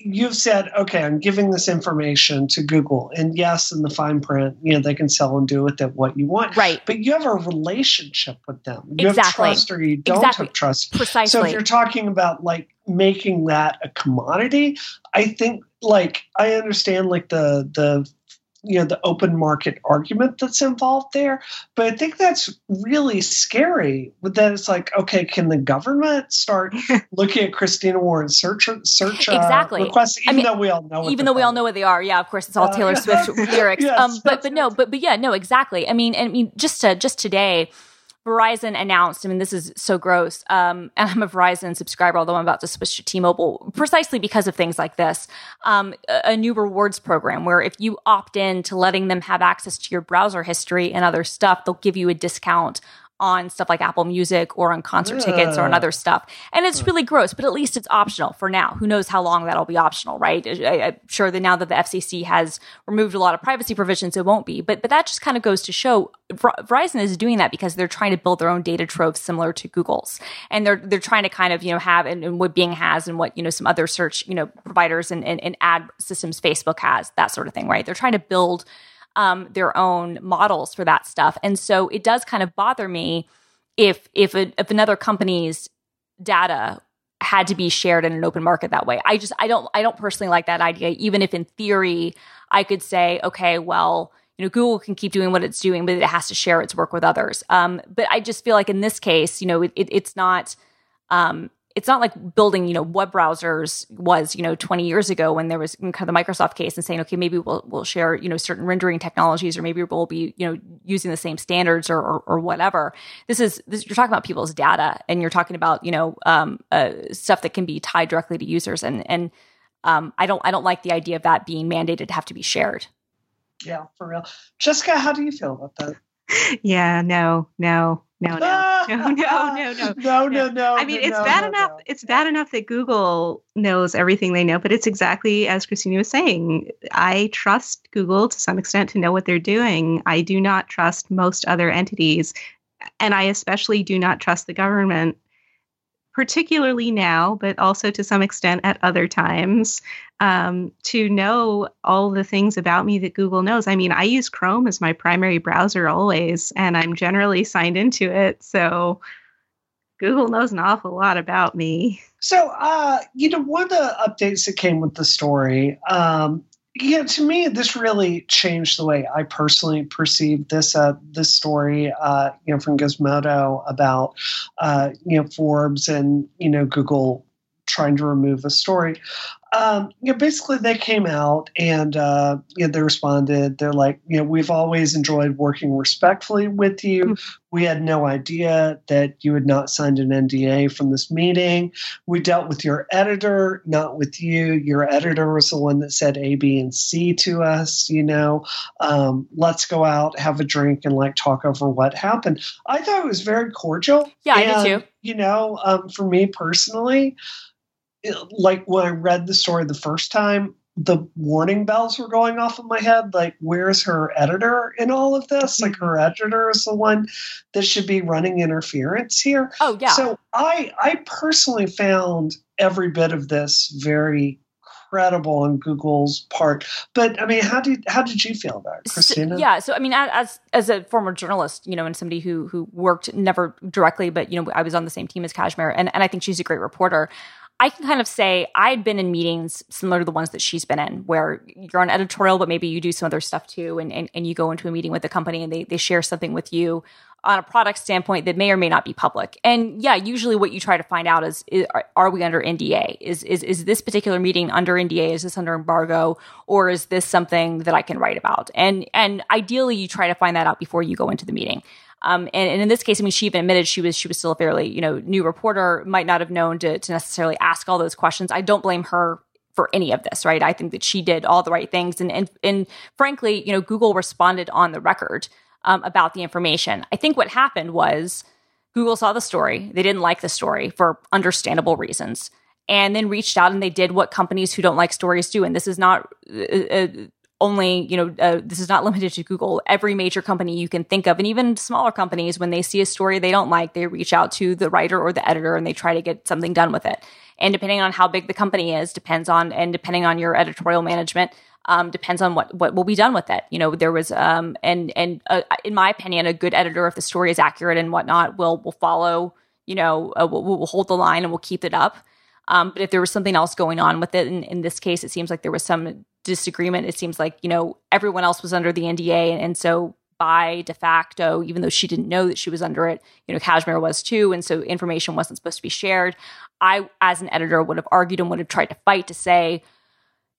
you've said, okay, I'm giving this information to Google, and yes, in the fine print, you know, they can sell and do with it what you want. Right. But you have a relationship with them. You exactly. have trust or you don't exactly. have trust. Precisely. So if you're talking about like making that a commodity, I think like I understand like the the you know the open market argument that's involved there. But i think that's really scary but then it's like okay can the government start looking at christina warren's search search uh, exactly. requests even I mean, though we all know even though we all know what they are. Yeah of course it's all Uh, taylor swift lyrics. Yes, um but but no but but yeah no exactly. I mean i mean just to just today Verizon announced, I mean, this is so gross. Um, and I'm a Verizon subscriber, although I'm about to switch to T Mobile precisely because of things like this. Um, a, a new rewards program where if you opt in to letting them have access to your browser history and other stuff, they'll give you a discount on stuff like Apple Music or on concert tickets or on other stuff. And it's really gross, but at least it's optional for now. Who knows how long that'll be optional, right? I, I'm sure that now that the FCC has removed a lot of privacy provisions, it won't be. But but that just kind of goes to show Ver- Verizon is doing that because they're trying to build their own data trove similar to Google's, and they're they're trying to kind of you know have and, and what Bing has and what you know some other search you know providers and, and, and ad systems Facebook has that sort of thing, right? They're trying to build um, their own models for that stuff. And so it does kind of bother me if if a, if another company's data had to be shared in an open market that way. I just I don't I don't personally like that idea. Even if in theory I could say, okay, well, you know, Google can keep doing what it's doing, but it has to share its work with others. Um, but I just feel like in this case, you know, it, it, it's not. Um, it's not like building, you know, web browsers was, you know, 20 years ago when there was kind of the Microsoft case and saying, okay, maybe we'll we'll share, you know, certain rendering technologies, or maybe we'll be, you know, using the same standards or or, or whatever. This is this, you're talking about people's data, and you're talking about, you know, um, uh, stuff that can be tied directly to users, and and um, I don't I don't like the idea of that being mandated to have to be shared. yeah for real jessica how do you feel about that Yeah, no, no, no, no, no, no, no, no. no no no I mean, no, it's bad no, enough. no. It's bad enough that Google knows everything they know, but it's exactly as Christina was saying. I trust Google to some extent to know what they're doing. I do not trust most other entities, and I especially do not trust the government, particularly now, but also to some extent at other times, um, to know all the things about me that Google knows. I mean, I use Chrome as my primary browser always, and I'm generally signed into it, so. Google knows an awful lot about me. So, uh, you know, one of the updates that came with the story, um, yeah, to me, this really changed the way I personally perceived this uh, this story, uh, you know, from Gizmodo about, uh, you know, Forbes and you know Google trying to remove a story. Um, you know, basically they came out and uh, you know, they responded. They're like, you know, we've always enjoyed working respectfully with you. We had no idea that you had not signed an NDA from this meeting. We dealt with your editor, not with you. Your editor was the one that said A, B, and C to us. You know, um, let's go out, have a drink, and like talk over what happened. I thought it was very cordial. Yeah, I did too. You know, um, for me personally, like when I read the story the first time, the warning bells were going off in my head. Like, where's her editor in all of this? Like, mm-hmm. her editor is the one that should be running interference here. Oh yeah. So I I personally found every bit of this very credible on Google's part. But I mean, how did how did you feel about it, So- Christina? yeah. So I mean, as as a former journalist, you know, and somebody who who worked never directly, but you know, I was on the same team as Kashmir, and and I think she's a great reporter. I can kind of say I'd been in meetings similar to the ones that she's been in, where you're on editorial, but maybe you do some other stuff too, and and, and you go into a meeting with the company and they they share something with you on a product standpoint that may or may not be public. And yeah, usually what you try to find out is, is are, are we under NDA? Is is is this particular meeting under NDA? Is this under embargo, or is this something that I can write about? And and ideally, you try to find that out before you go into the meeting. Um, and, and in this case, I mean, she even admitted she was she was still a fairly you know new reporter, might not have known to to necessarily ask all those questions. I don't blame her for any of this, right? I think that she did all the right things, and and and frankly, you know, Google responded on the record um, about the information. I think what happened was Google saw the story. They didn't like the story for understandable reasons and then reached out and they did what companies who don't like stories do. And this is not uh, uh, only, you know, uh, this is not limited to Google. Every major company you can think of, and even smaller companies, when they see a story they don't like, they reach out to the writer or the editor and they try to get something done with it. And depending on how big the company is, depends on, and depending on your editorial management, um, depends on what what will be done with it. You know, there was um, and and uh, in my opinion, a good editor, if the story is accurate and whatnot, will will follow. You know, uh, will will hold the line and will keep it up. Um, but if there was something else going on with it, in, in this case, it seems like there was some disagreement. It seems like you know everyone else was under the NDA, and, and so by de facto, even though she didn't know that she was under it, you know, Kashmir was too, and so information wasn't supposed to be shared. I, as an editor, would have argued and would have tried to fight to say,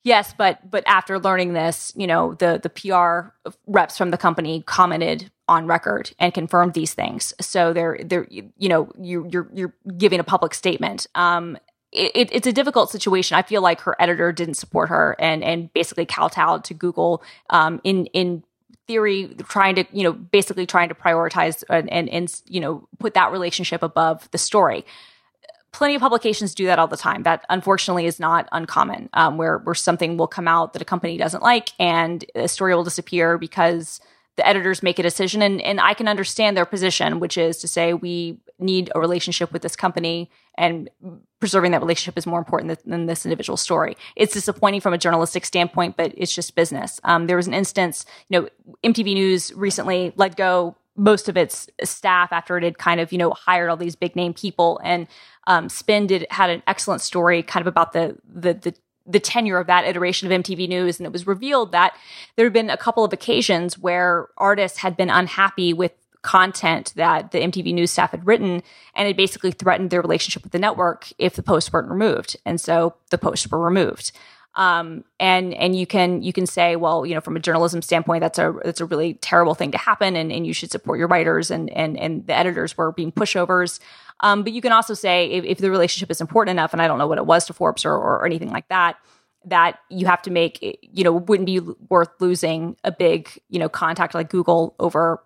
yes, but but after learning this, you know, the the PR reps from the company commented on record and confirmed these things. So they're they're you know you you're you're giving a public statement. Um, it, it's a difficult situation. I feel like her editor didn't support her and and basically kowtowed to Google um, in in theory, trying to you know basically trying to prioritize and, and and you know put that relationship above the story plenty of publications do that all the time. That unfortunately is not uncommon, um, where where something will come out that a company doesn't like, and a story will disappear because the editors make a decision. And and I can understand their position, which is to say we need a relationship with this company, and preserving that relationship is more important than, this individual story. It's disappointing from a journalistic standpoint, but it's just business. Um, there was an instance, you know, MTV News recently let go most of its staff after it had kind of you know hired all these big name people and um, spin did had an excellent story kind of about the the the the tenure of that iteration of MTV News, and it was revealed that there had been a couple of occasions where artists had been unhappy with content that the MTV News staff had written, and it basically threatened their relationship with the network if the posts weren't removed, and so the posts were removed. Um, and and you can you can say, well, you know, from a journalism standpoint, that's a that's a really terrible thing to happen, and, and you should support your writers, and and and the editors were being pushovers. Um, but you can also say if, if, the relationship is important enough, and I don't know what it was to Forbes or, or, or anything like that, that you have to make, you know, wouldn't be worth losing a big, you know, contact like Google over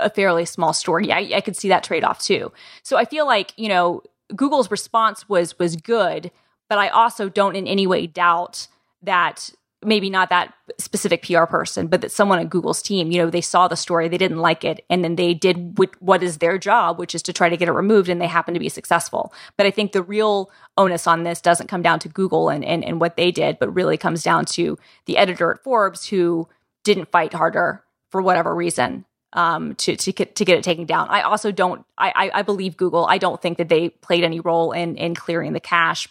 a fairly small story. I, I could see that trade off too. So I feel like, you know, Google's response was was good but I also don't in any way doubt that maybe not that specific PR person, but that someone at Google's team, you know, they saw the story, they didn't like it, and then they did what is their job, which is to try to get it removed, and they happen to be successful. But I think the real onus on this doesn't come down to Google and, and, and what they did, but really comes down to the editor at Forbes who didn't fight harder for whatever reason um, to to get to get it taken down. I also don't. I, I believe Google. I don't think that they played any role in in clearing the cache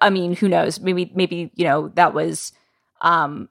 I mean, who knows? Maybe maybe you know that was um,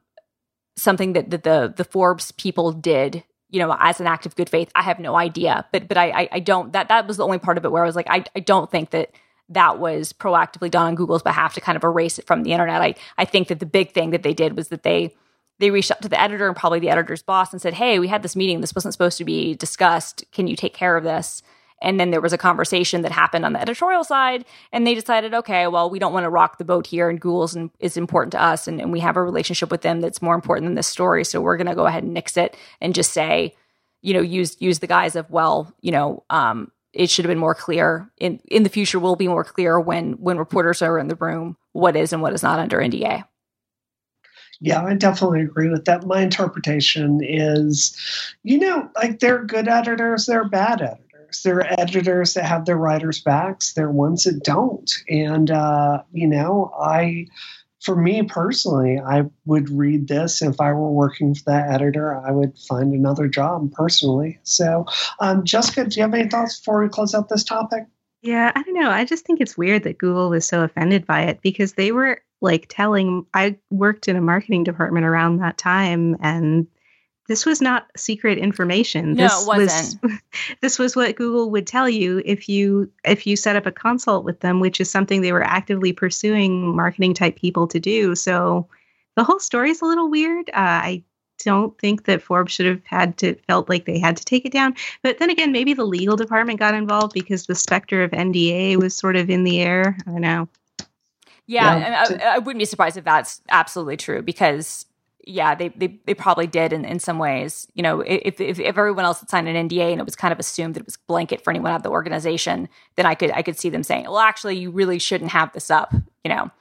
something that, that the the Forbes people did. You know, as an act of good faith. I have no idea, but but I, I I, don't. That that was the only part of it where I was like, I I don't think that that was proactively done on Google's behalf to kind of erase it from the internet. I I think that the big thing that they did was that they they reached out to the editor and probably the editor's boss and said, "Hey, we had this meeting. This wasn't supposed to be discussed. Can you take care of this?" And then there was a conversation that happened on the editorial side, and they decided, okay, well, we don't want to rock the boat here, and Google's is important to us, and, and we have a relationship with them that's more important than this story. So we're going to go ahead and nix it and just say, you know, use use the guise of, well, you know, um, it should have been more clear in in the future. Will be more clear when when reporters are in the room what is and what is not under NDA. Yeah, I definitely agree with that. My interpretation is, you know, like they're good editors, they're bad editors there are editors that have their writers' backs. There are ones that don't. And, uh, you know, I, for me personally, I would read this. If I were working for that editor, I would find another job personally. So, um, Jessica, do you have any thoughts before we close out this topic? Yeah, I don't know. I just think it's weird that Google was so offended by it because they were like telling, I worked in a marketing department around that time and this was not secret information. No, this it wasn't. Was, this was what Google would tell you if you if you set up a consult with them, which is something they were actively pursuing marketing type people to do. So the whole story is a little weird. Uh, I don't think that Forbes should have had to felt like they had to take it down. But then again, maybe the legal department got involved because the specter of NDA was sort of in the air. I don't know. Yeah, yeah. I, I wouldn't be surprised if that's absolutely true because yeah, they, they they probably did in, in some ways. You know, if, if if everyone else had signed an NDA and it was kind of assumed that it was blanket for anyone at the organization, then I could I could see them saying, well, actually, you really shouldn't have this up. You know,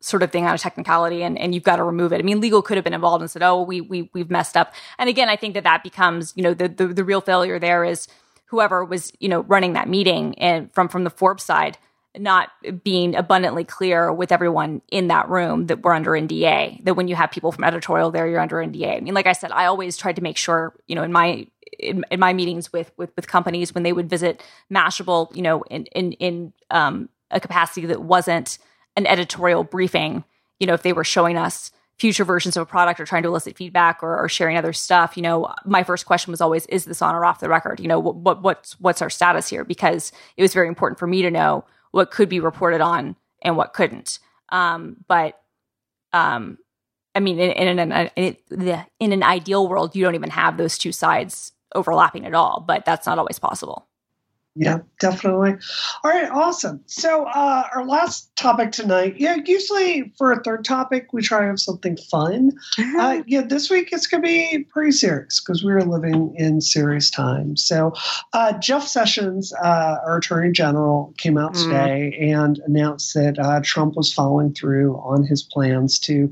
sort of thing out of technicality, and, and you've got to remove it. I mean, legal could have been involved and said, oh, we we we've messed up. And again, I think that that becomes you know the the, the real failure there is whoever was you know running that meeting and from from the Forbes side not being abundantly clear with everyone in that room that we're under NDA. That when you have people from editorial there, you're under NDA. I mean, like I said, I always tried to make sure, you know, in my in, in my meetings with, with with companies when they would visit Mashable, you know, in in in um, a capacity that wasn't an editorial briefing. You know, if they were showing us future versions of a product or trying to elicit feedback or, or, sharing other stuff, you know, my first question was always, is this on or off the record? You know, what, what, what's, what's our status here? Because it was very important for me to know what could be reported on and what couldn't. Um, but um, I mean, in, in, in, in an ideal world, you don't even have those two sides overlapping at all, but that's not always possible. Yeah, definitely. All right, awesome. So uh, our last topic tonight. Yeah, usually for a third topic we try to have something fun. Uh-huh. Uh, yeah, this week it's going to be pretty serious because we are living in serious times. So uh, Jeff Sessions, uh, our Attorney General, came out mm. today and announced that uh, Trump was following through on his plans to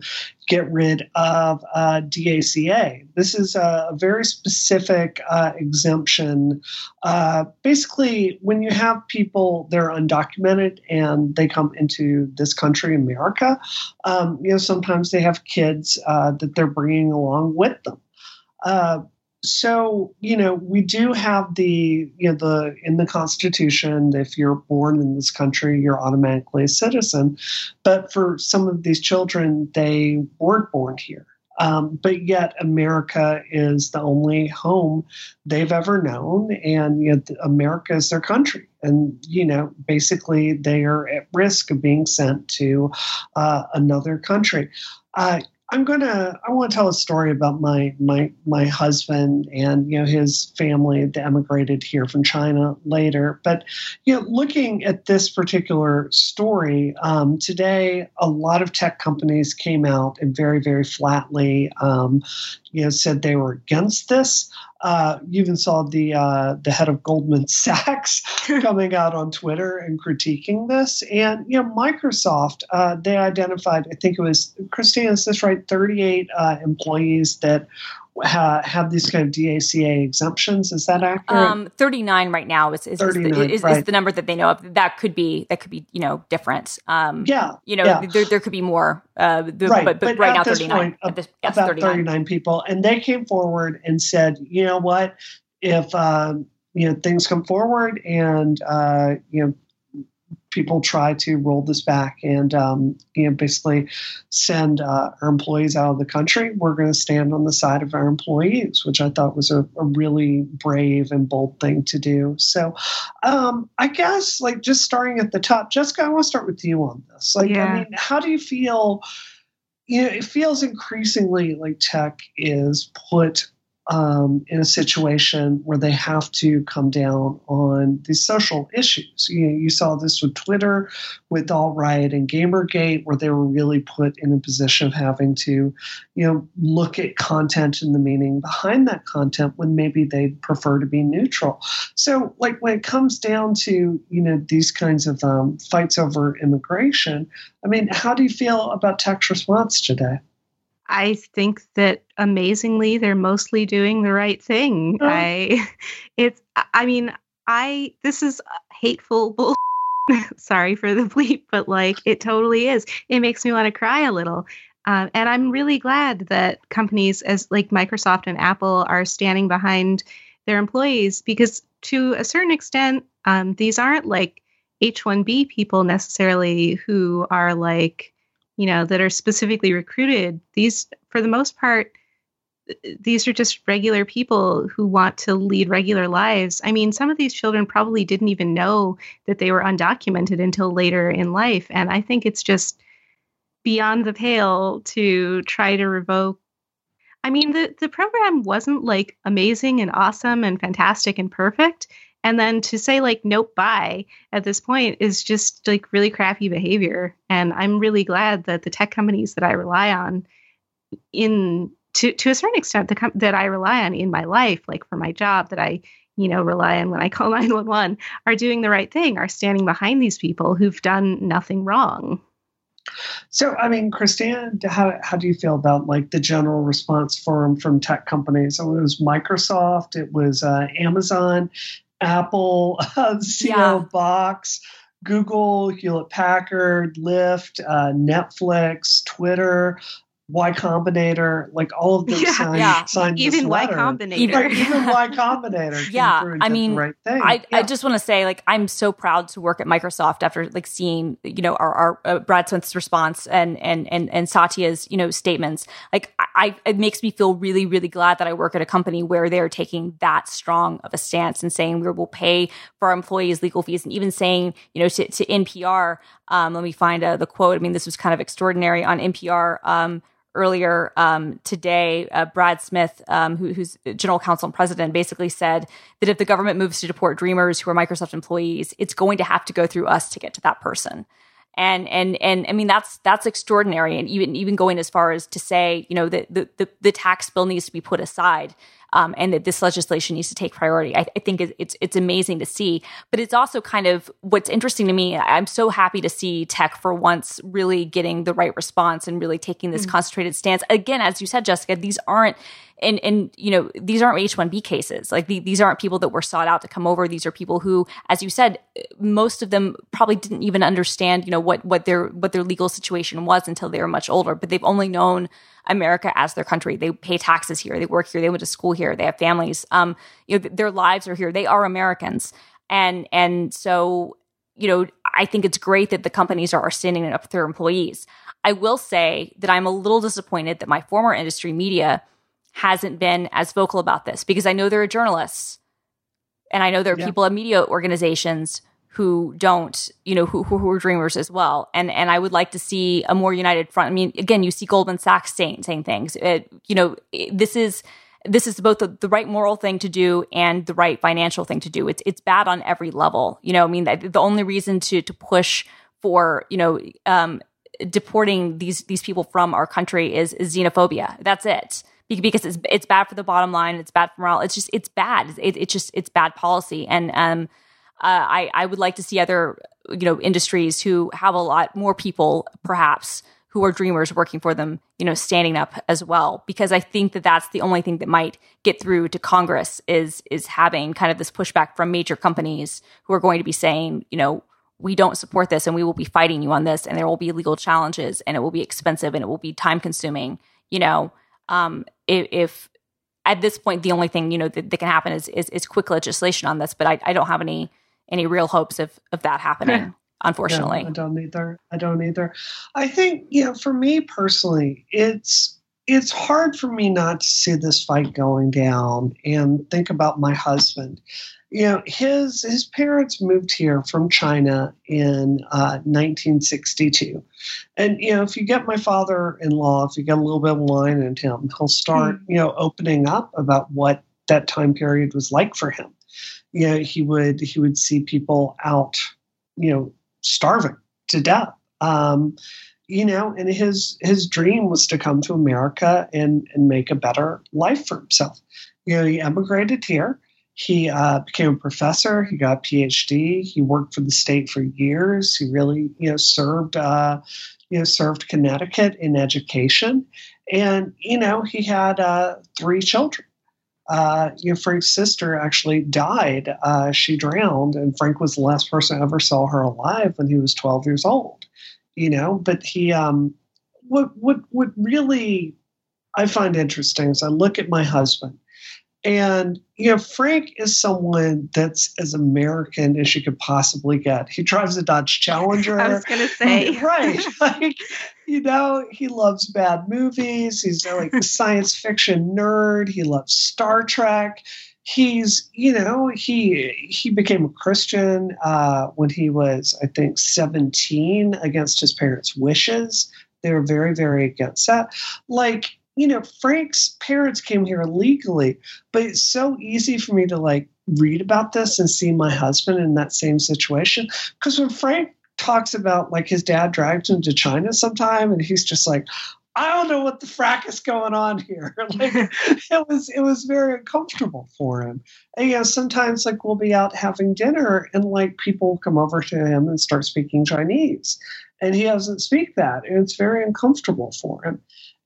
get rid of uh, DACA. This is a, very specific uh, exemption. Uh, basically, when you have people they're undocumented and they come into this country, America, um, you know sometimes they have kids uh, that they're bringing along with them. So you know we do have the you know the in the constitution if you're born in this country you're automatically a citizen. But for some of these children they weren't born here. Um, but yet america is the only home they've ever known and yet america is their country. And you know basically they are at risk of being sent to uh, another country. Uh, I'm gonna I want to tell a story about my my my husband and you know his family that emigrated here from China later. But you know, looking at this particular story um, today, a lot of tech companies came out and very very flatly um, you know said they were against this. Uh, you even saw the uh, the head of Goldman Sachs coming out on Twitter and critiquing this. And you know, Microsoft uh, they identified, I think it was Christina, is this right? Thirty eight uh, employees that ha- have these kind of DACA exemptions. Is that accurate? Um, 39 right now is is, is, the, is, right. is, the number that they know of. That could be that could be you know different. Um, yeah, you know yeah. There, there could be more. Uh, the, right, but, but, but right now 39. At this, yes, about 39. 39. people, and they came forward and said, you know what, if um, you know things come forward and uh, you know people try to roll this back and um, you know basically send uh, our employees out of the country, we're going to stand on the side of our employees, which I thought was a, a really brave and bold thing to do. So um, I guess like just starting at the top, Jessica, I want to start with you on this. Like, yeah. I mean, how do you feel? You know, it feels increasingly like tech is put um, in a situation where they have to come down on these social issues. You, know, you saw this with Twitter, with Alt Right and Gamergate, where they were really put in a position of having to, you know, look at content and the meaning behind that content when maybe they'd prefer to be neutral. So, like when it comes down to you know these kinds of um, fights over immigration, I mean, how do you feel about tech's response today? I think that amazingly they're mostly doing the right thing. Oh. I it's I mean, I this is hateful bull sorry for the bleep, but like it totally is. It makes me want to cry a little. Um, and I'm really glad that companies as like Microsoft and Apple are standing behind their employees because to a certain extent, um, these aren't like H1B people necessarily who are like you know, that are specifically recruited, these, for the most part, these are just regular people who want to lead regular lives. I mean, some of these children probably didn't even know that they were undocumented until later in life. And I think it's just beyond the pale to try to revoke. I mean, the, the program wasn't like amazing and awesome and fantastic and perfect. And then to say like nope bye at this point is just like really crappy behavior. And I'm really glad that the tech companies that I rely on in to to a certain extent the com- that I rely on in my life, like for my job, that I you know rely on when I call nine one one, are doing the right thing, are standing behind these people who've done nothing wrong. So, I mean, Christine, how, how do you feel about like the general response from from tech companies? So it was Microsoft, it was uh, Amazon, Apple, uh, CO yeah. Box, Google, Hewlett Packard, Lyft, uh, Netflix, Twitter, Y Combinator, like all of those yeah, sign, yeah. signed even Y Combinator, even, even Y Combinator. yeah, I mean, right I, yeah. I just want to say, like, I'm so proud to work at Microsoft after like seeing, you know, our, our uh, Brad Smith's response and and and and Satya's, you know, statements. Like, I it makes me feel really really glad that I work at a company where they're taking that strong of a stance and saying we will pay for our employees legal fees, and even saying, you know, to, to NPR. Um, let me find uh, the quote. I mean, this was kind of extraordinary on NPR. Um, earlier um, today, uh, Brad Smith, um, who, who's general counsel and president, basically said that if the government moves to deport Dreamers who are Microsoft employees, it's going to have to go through us to get to that person. And and and I mean that's that's extraordinary, and even even going as far as to say, you know, that the, the the tax bill needs to be put aside um, and that this legislation needs to take priority. I, I, think it's it's amazing to see, but it's also kind of what's interesting to me. I'm so happy to see tech for once really getting the right response and really taking this mm-hmm. concentrated stance. Again, as you said, Jessica, these aren't and and you know these aren't H1B cases. Like the, these aren't people that were sought out to come over. These are people who, as you said, most of them probably didn't even understand you know what what their what their legal situation was until they were much older. But they've only known America as their country. They pay taxes here. They work here. They went to school here. They have families. Um, you know, their lives are here. They are Americans. And and so, you know, I think it's great that the companies are standing up for their employees. I will say that I'm a little disappointed that my former industry media hasn't been as vocal about this because I know there are journalists and I know there are yeah. people at media organizations who don't, you know, who, who are dreamers as well. And and I would like to see a more united front. I mean, again, you see Goldman Sachs saying saying things. It, you know, it, this is this is both the, the, right moral thing to do and the right financial thing to do. It's it's bad on every level. You know, I mean, the, only reason to to push for you know um, deporting these these people from our country is, is xenophobia. That's it because it's it's bad for the bottom line. It's bad for morale. It's just it's bad. It, it's just it's bad policy. And um, uh, I I would like to see other you know industries who have a lot more people perhaps who are dreamers working for them you know standing up as well. Because I think that that's the only thing that might get through to Congress is is having kind of this pushback from major companies who are going to be saying you know we don't support this and we will be fighting you on this and there will be legal challenges and it will be expensive and it will be time consuming you know. Um, if, if, at this point the only thing you know that, that can happen is, is, is quick legislation on this but I, I don't have any any real hopes of of that happening. unfortunately, I don't either. I don't either. I think you know, for me personally, it's it's hard for me not to see this fight going down and think about my husband. You know, his his parents moved here from China in uh, 1962, and you know, if you get my father-in-law, if you get a little bit of wine in him, he'll start mm. you know opening up about what that time period was like for him you know, he would he would see people out, you know, starving to death. Um, you know, and his his dream was to come to America and and make a better life for himself. You know, he emigrated here. He uh, became a professor. He got a PhD. He worked for the state for years. He really, you know, served, uh, you know, served Connecticut in education, and you know, he had uh, three children uh, you know, Frank's sister actually died. Uh, she drowned, and Frank was the last person I ever saw her alive when he was 12 years old. You know, but he, um, what, what, what really I find interesting is I look at my husband, and you know, Frank is someone that's as American as you could possibly get. He drives a Dodge Challenger. I was going to say, right? Like, you know, he loves bad movies. He's like a science fiction nerd. He loves Star Trek. He's, you know, he he became a Christian uh, when he was, I think, seventeen, against his parents' wishes. They were very, very against that. Like you know, Frank's parents came here legally, but it's so easy for me to like read about this and see my husband in that same situation. Because when Frank talks about like his dad dragged him to China sometime and he's just like, I don't know what the frack is going on here. like it was it was very uncomfortable for him. And you know, sometimes like we'll be out having dinner and like people come over to him and start speaking Chinese. And he doesn't speak that. And it's very uncomfortable for him.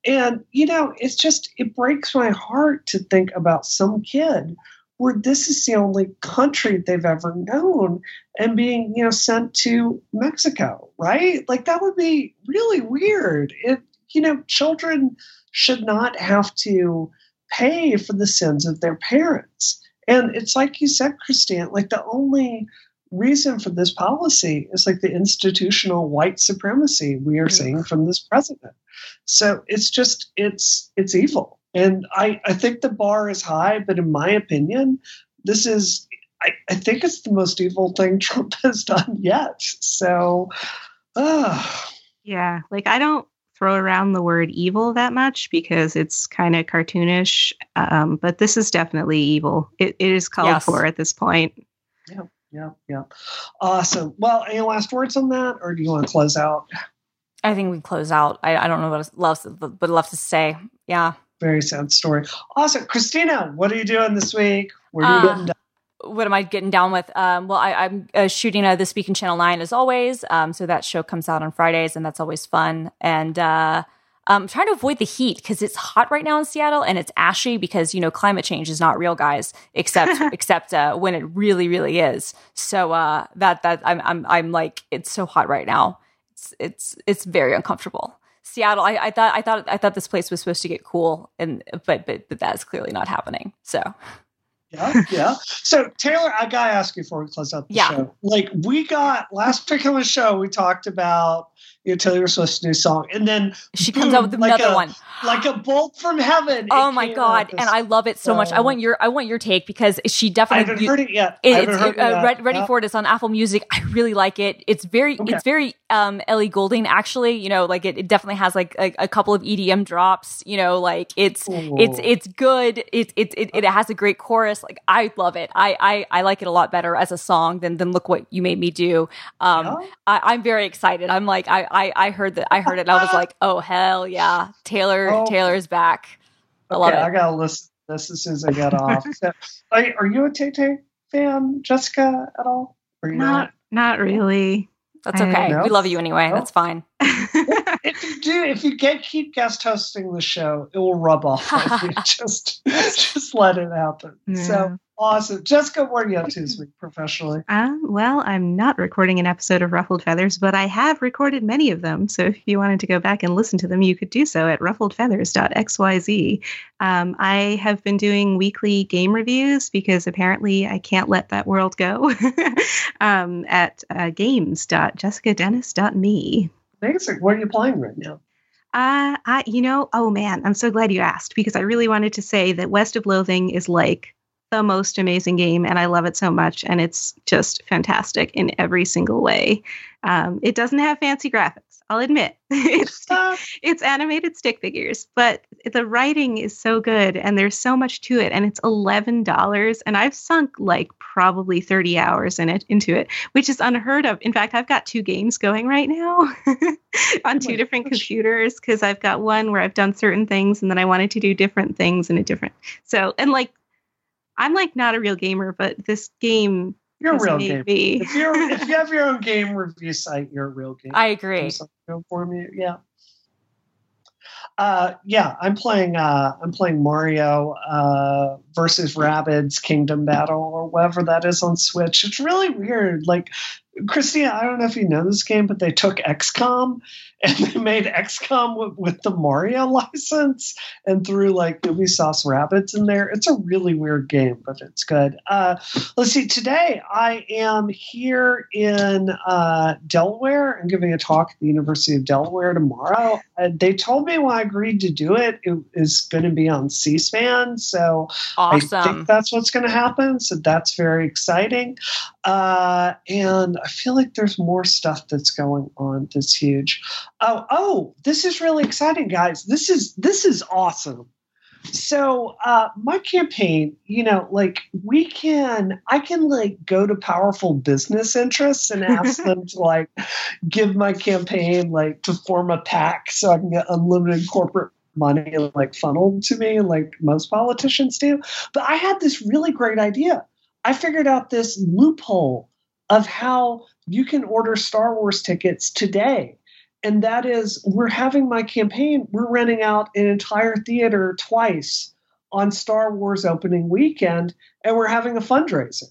And you know, it's just it breaks my heart to think about some kid where this is the only country they've ever known and being you know sent to mexico right like that would be really weird it you know, children should not have to pay for the sins of their parents. And it's like you said, Christine, like the only reason for this policy is like the institutional white supremacy we are seeing from this president. So it's just it's it's evil. And I, I think the bar is high, but in my opinion, this is I, I think it's the most evil thing Trump has done yet. So uh, yeah, like I don't throw around the word evil that much because it's kind of cartoonish. Um, but this is definitely evil. It, it is called yes. for at this point. Yeah, yeah, yeah. Awesome. Well, any last words on that, or do you want to close out? I think we close out. I, I don't know what else, but love to say. Yeah. Very sad story. Awesome, Christina. What are you doing this week? Where are you uh, getting done? what am I getting down with? Um, well, I, am uh, shooting uh, This Week in Channel 9 as always. Um, so that show comes out on Fridays, and that's always fun. And uh, I'm trying to avoid the heat because it's hot right now in Seattle and it's ashy because, you know, climate change is not real, guys, except except uh, when it really, really is. So uh, that that I'm, I'm I'm like, it's so hot right now. It's it's it's very uncomfortable. Seattle, I, I thought I thought I thought this place was supposed to get cool, and but but but that's clearly not happening. So yeah, yeah. So Taylor, I gotta ask you before we close out the yeah. show. Like we got last the show, we talked about you know, Taylor Swift's new song, and then she boom, comes out with another like a, one, like a bolt from heaven. Oh my god! And I love it so much. I want your I want your take because she definitely. I haven't heard it yet. It, it's it, uh, yet. ready yeah. for it. It's on Apple Music. I really like it. It's very okay. it's very um, Ellie Goulding actually. You know, like it, it definitely has like a, a, couple of EDM drops. You know, like it's Ooh. it's it's good. It, it it it has a great chorus. Like I love it. I I I like it a lot better as a song than than look what you made me do. Um, yeah. I, am very excited. I'm like I I I heard that. I heard it. and I was like, oh hell yeah, Taylor oh. Taylor's back. I okay, love it. I gotta listen to this as soon as I get off. so, are, are, you a Tay Tay fan, Jessica, at all? Are you not? Not, not really. That's okay. No? We love you anyway. No? That's fine. if you do, if you get keep guest hosting the show, it will rub off. just, just let it happen. Yeah. So Awesome. Jessica, what are you up to this week professionally? Um, well, I'm not recording an episode of Ruffled Feathers, but I have recorded many of them. So if you wanted to go back and listen to them, you could do so at ruffledfeathers.xyz. Um, I have been doing weekly game reviews because apparently I can't let that world go um, at uh, games.jessicadennis.me. Amazing. What are you playing right now? Uh, I, you know, oh man, I'm so glad you asked because I really wanted to say that West of Loathing is like the most amazing game and I love it so much. And it's just fantastic in every single way. Um, it doesn't have fancy graphics, I'll admit. it's, it's animated stick figures, but the writing is so good and there's so much to it. And it's $11. And I've sunk like probably 30 hours in it into it, which is unheard of. In fact, I've got two games going right now on two different computers because I've got one where I've done certain things and then I wanted to do different things in a different. So, and like I'm like not a real gamer, but this game you're a real gamer. If you if you have your own game review site, you're a real gamer. I agree. For me, yeah. Uh, yeah, I'm playing. Uh, I'm playing Mario uh, versus Rabbids Kingdom Battle or whatever that is on Switch. It's really weird. Like Christina, I don't know if you know this game, but they took XCOM and they made XCOM with, with, the Mario license and threw like Ubisoft's Rabbids in there. It's a really weird game, but it's good. Uh, let's see. Today I am here in uh, Delaware. I'm giving a talk at the University of Delaware tomorrow. Uh, they told me when I agreed to do it, it is going to be on C-SPAN. So awesome. I think that's what's going to happen. So that's very exciting. Uh, and I feel like there's more stuff that's going on that's huge. Oh, oh, this is really exciting, guys. This is this is awesome. so uh, my campaign, you know, like we can, I can like go to powerful business interests and ask them to like give my campaign like to form a PAC so I can get unlimited corporate money like funneled to me like most politicians do. But I had this really great idea. I figured out this loophole of how you can order Star Wars tickets today and that is we're having my campaign we're renting out an entire theater twice on star wars opening weekend and we're having a fundraiser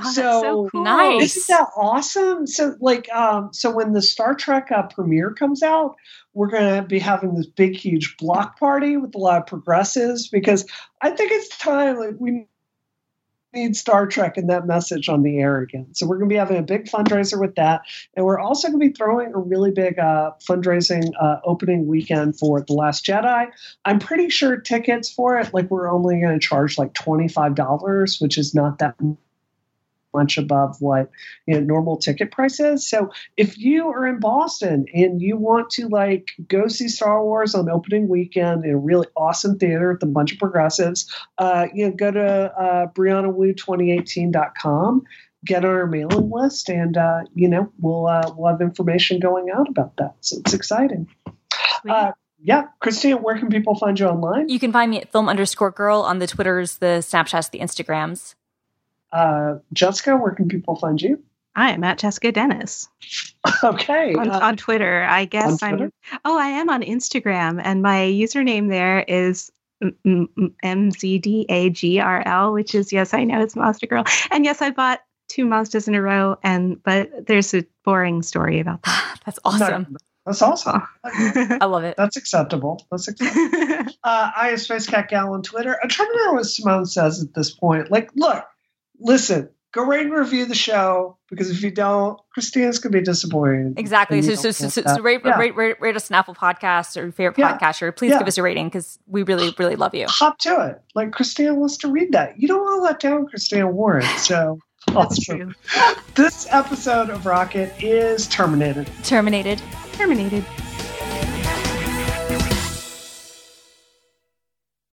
Oh, so, that's so cool. nice. isn't that awesome so like um so when the star trek uh, premiere comes out we're going to be having this big huge block party with a lot of progressives because i think it's time like we need Star Trek and that message on the air again. So we're going to be having a big fundraiser with that, and we're also going to be throwing a really big uh, fundraising uh, opening weekend for The Last Jedi. I'm pretty sure tickets for it, like we're only going to charge like twenty five dollars, which is not that much above what you know normal ticket price is. So if you are in Boston and you want to like go see Star Wars on opening weekend in a really awesome theater with a bunch of progressives, uh, you know, go to uh, BriannaWu2018.com, get on our mailing list, and uh, you know we'll uh, we'll have information going out about that. So it's exciting. Uh, yeah, Christina, where can people find you online? You can find me at film underscore girl on the Twitters, the Snapchats, the Instagrams. Uh, Jessica, where can people find you? I am at Jessica Dennis Okay. on, uh, on Twitter. I guess on Twitter? I'm. Oh, I am on Instagram, and my username there is M- M- MZDAGRL, which is yes, I know it's Mazda Girl, and yes, I bought two Mazdas in a row, and but there's a boring story about that. That's awesome. That's awesome. I love it. That's acceptable. That's acceptable. uh, I have Space Cat Gal on Twitter. I'm trying to remember what Simone says at this point. Like, look, listen, go rate and review the show because if you don't, Christina's gonna be disappointed. Exactly. So, so, so, so, so rate, Yeah. rate, rate, rate us an Apple podcast or your favorite Yeah. podcaster. Please Yeah. give us a rating because we really, really love you. hop to it. Like Christina wants to read that. You don't want to let down Christina Warren. So That's true. This episode of Rocket is terminated. Terminated. Terminated.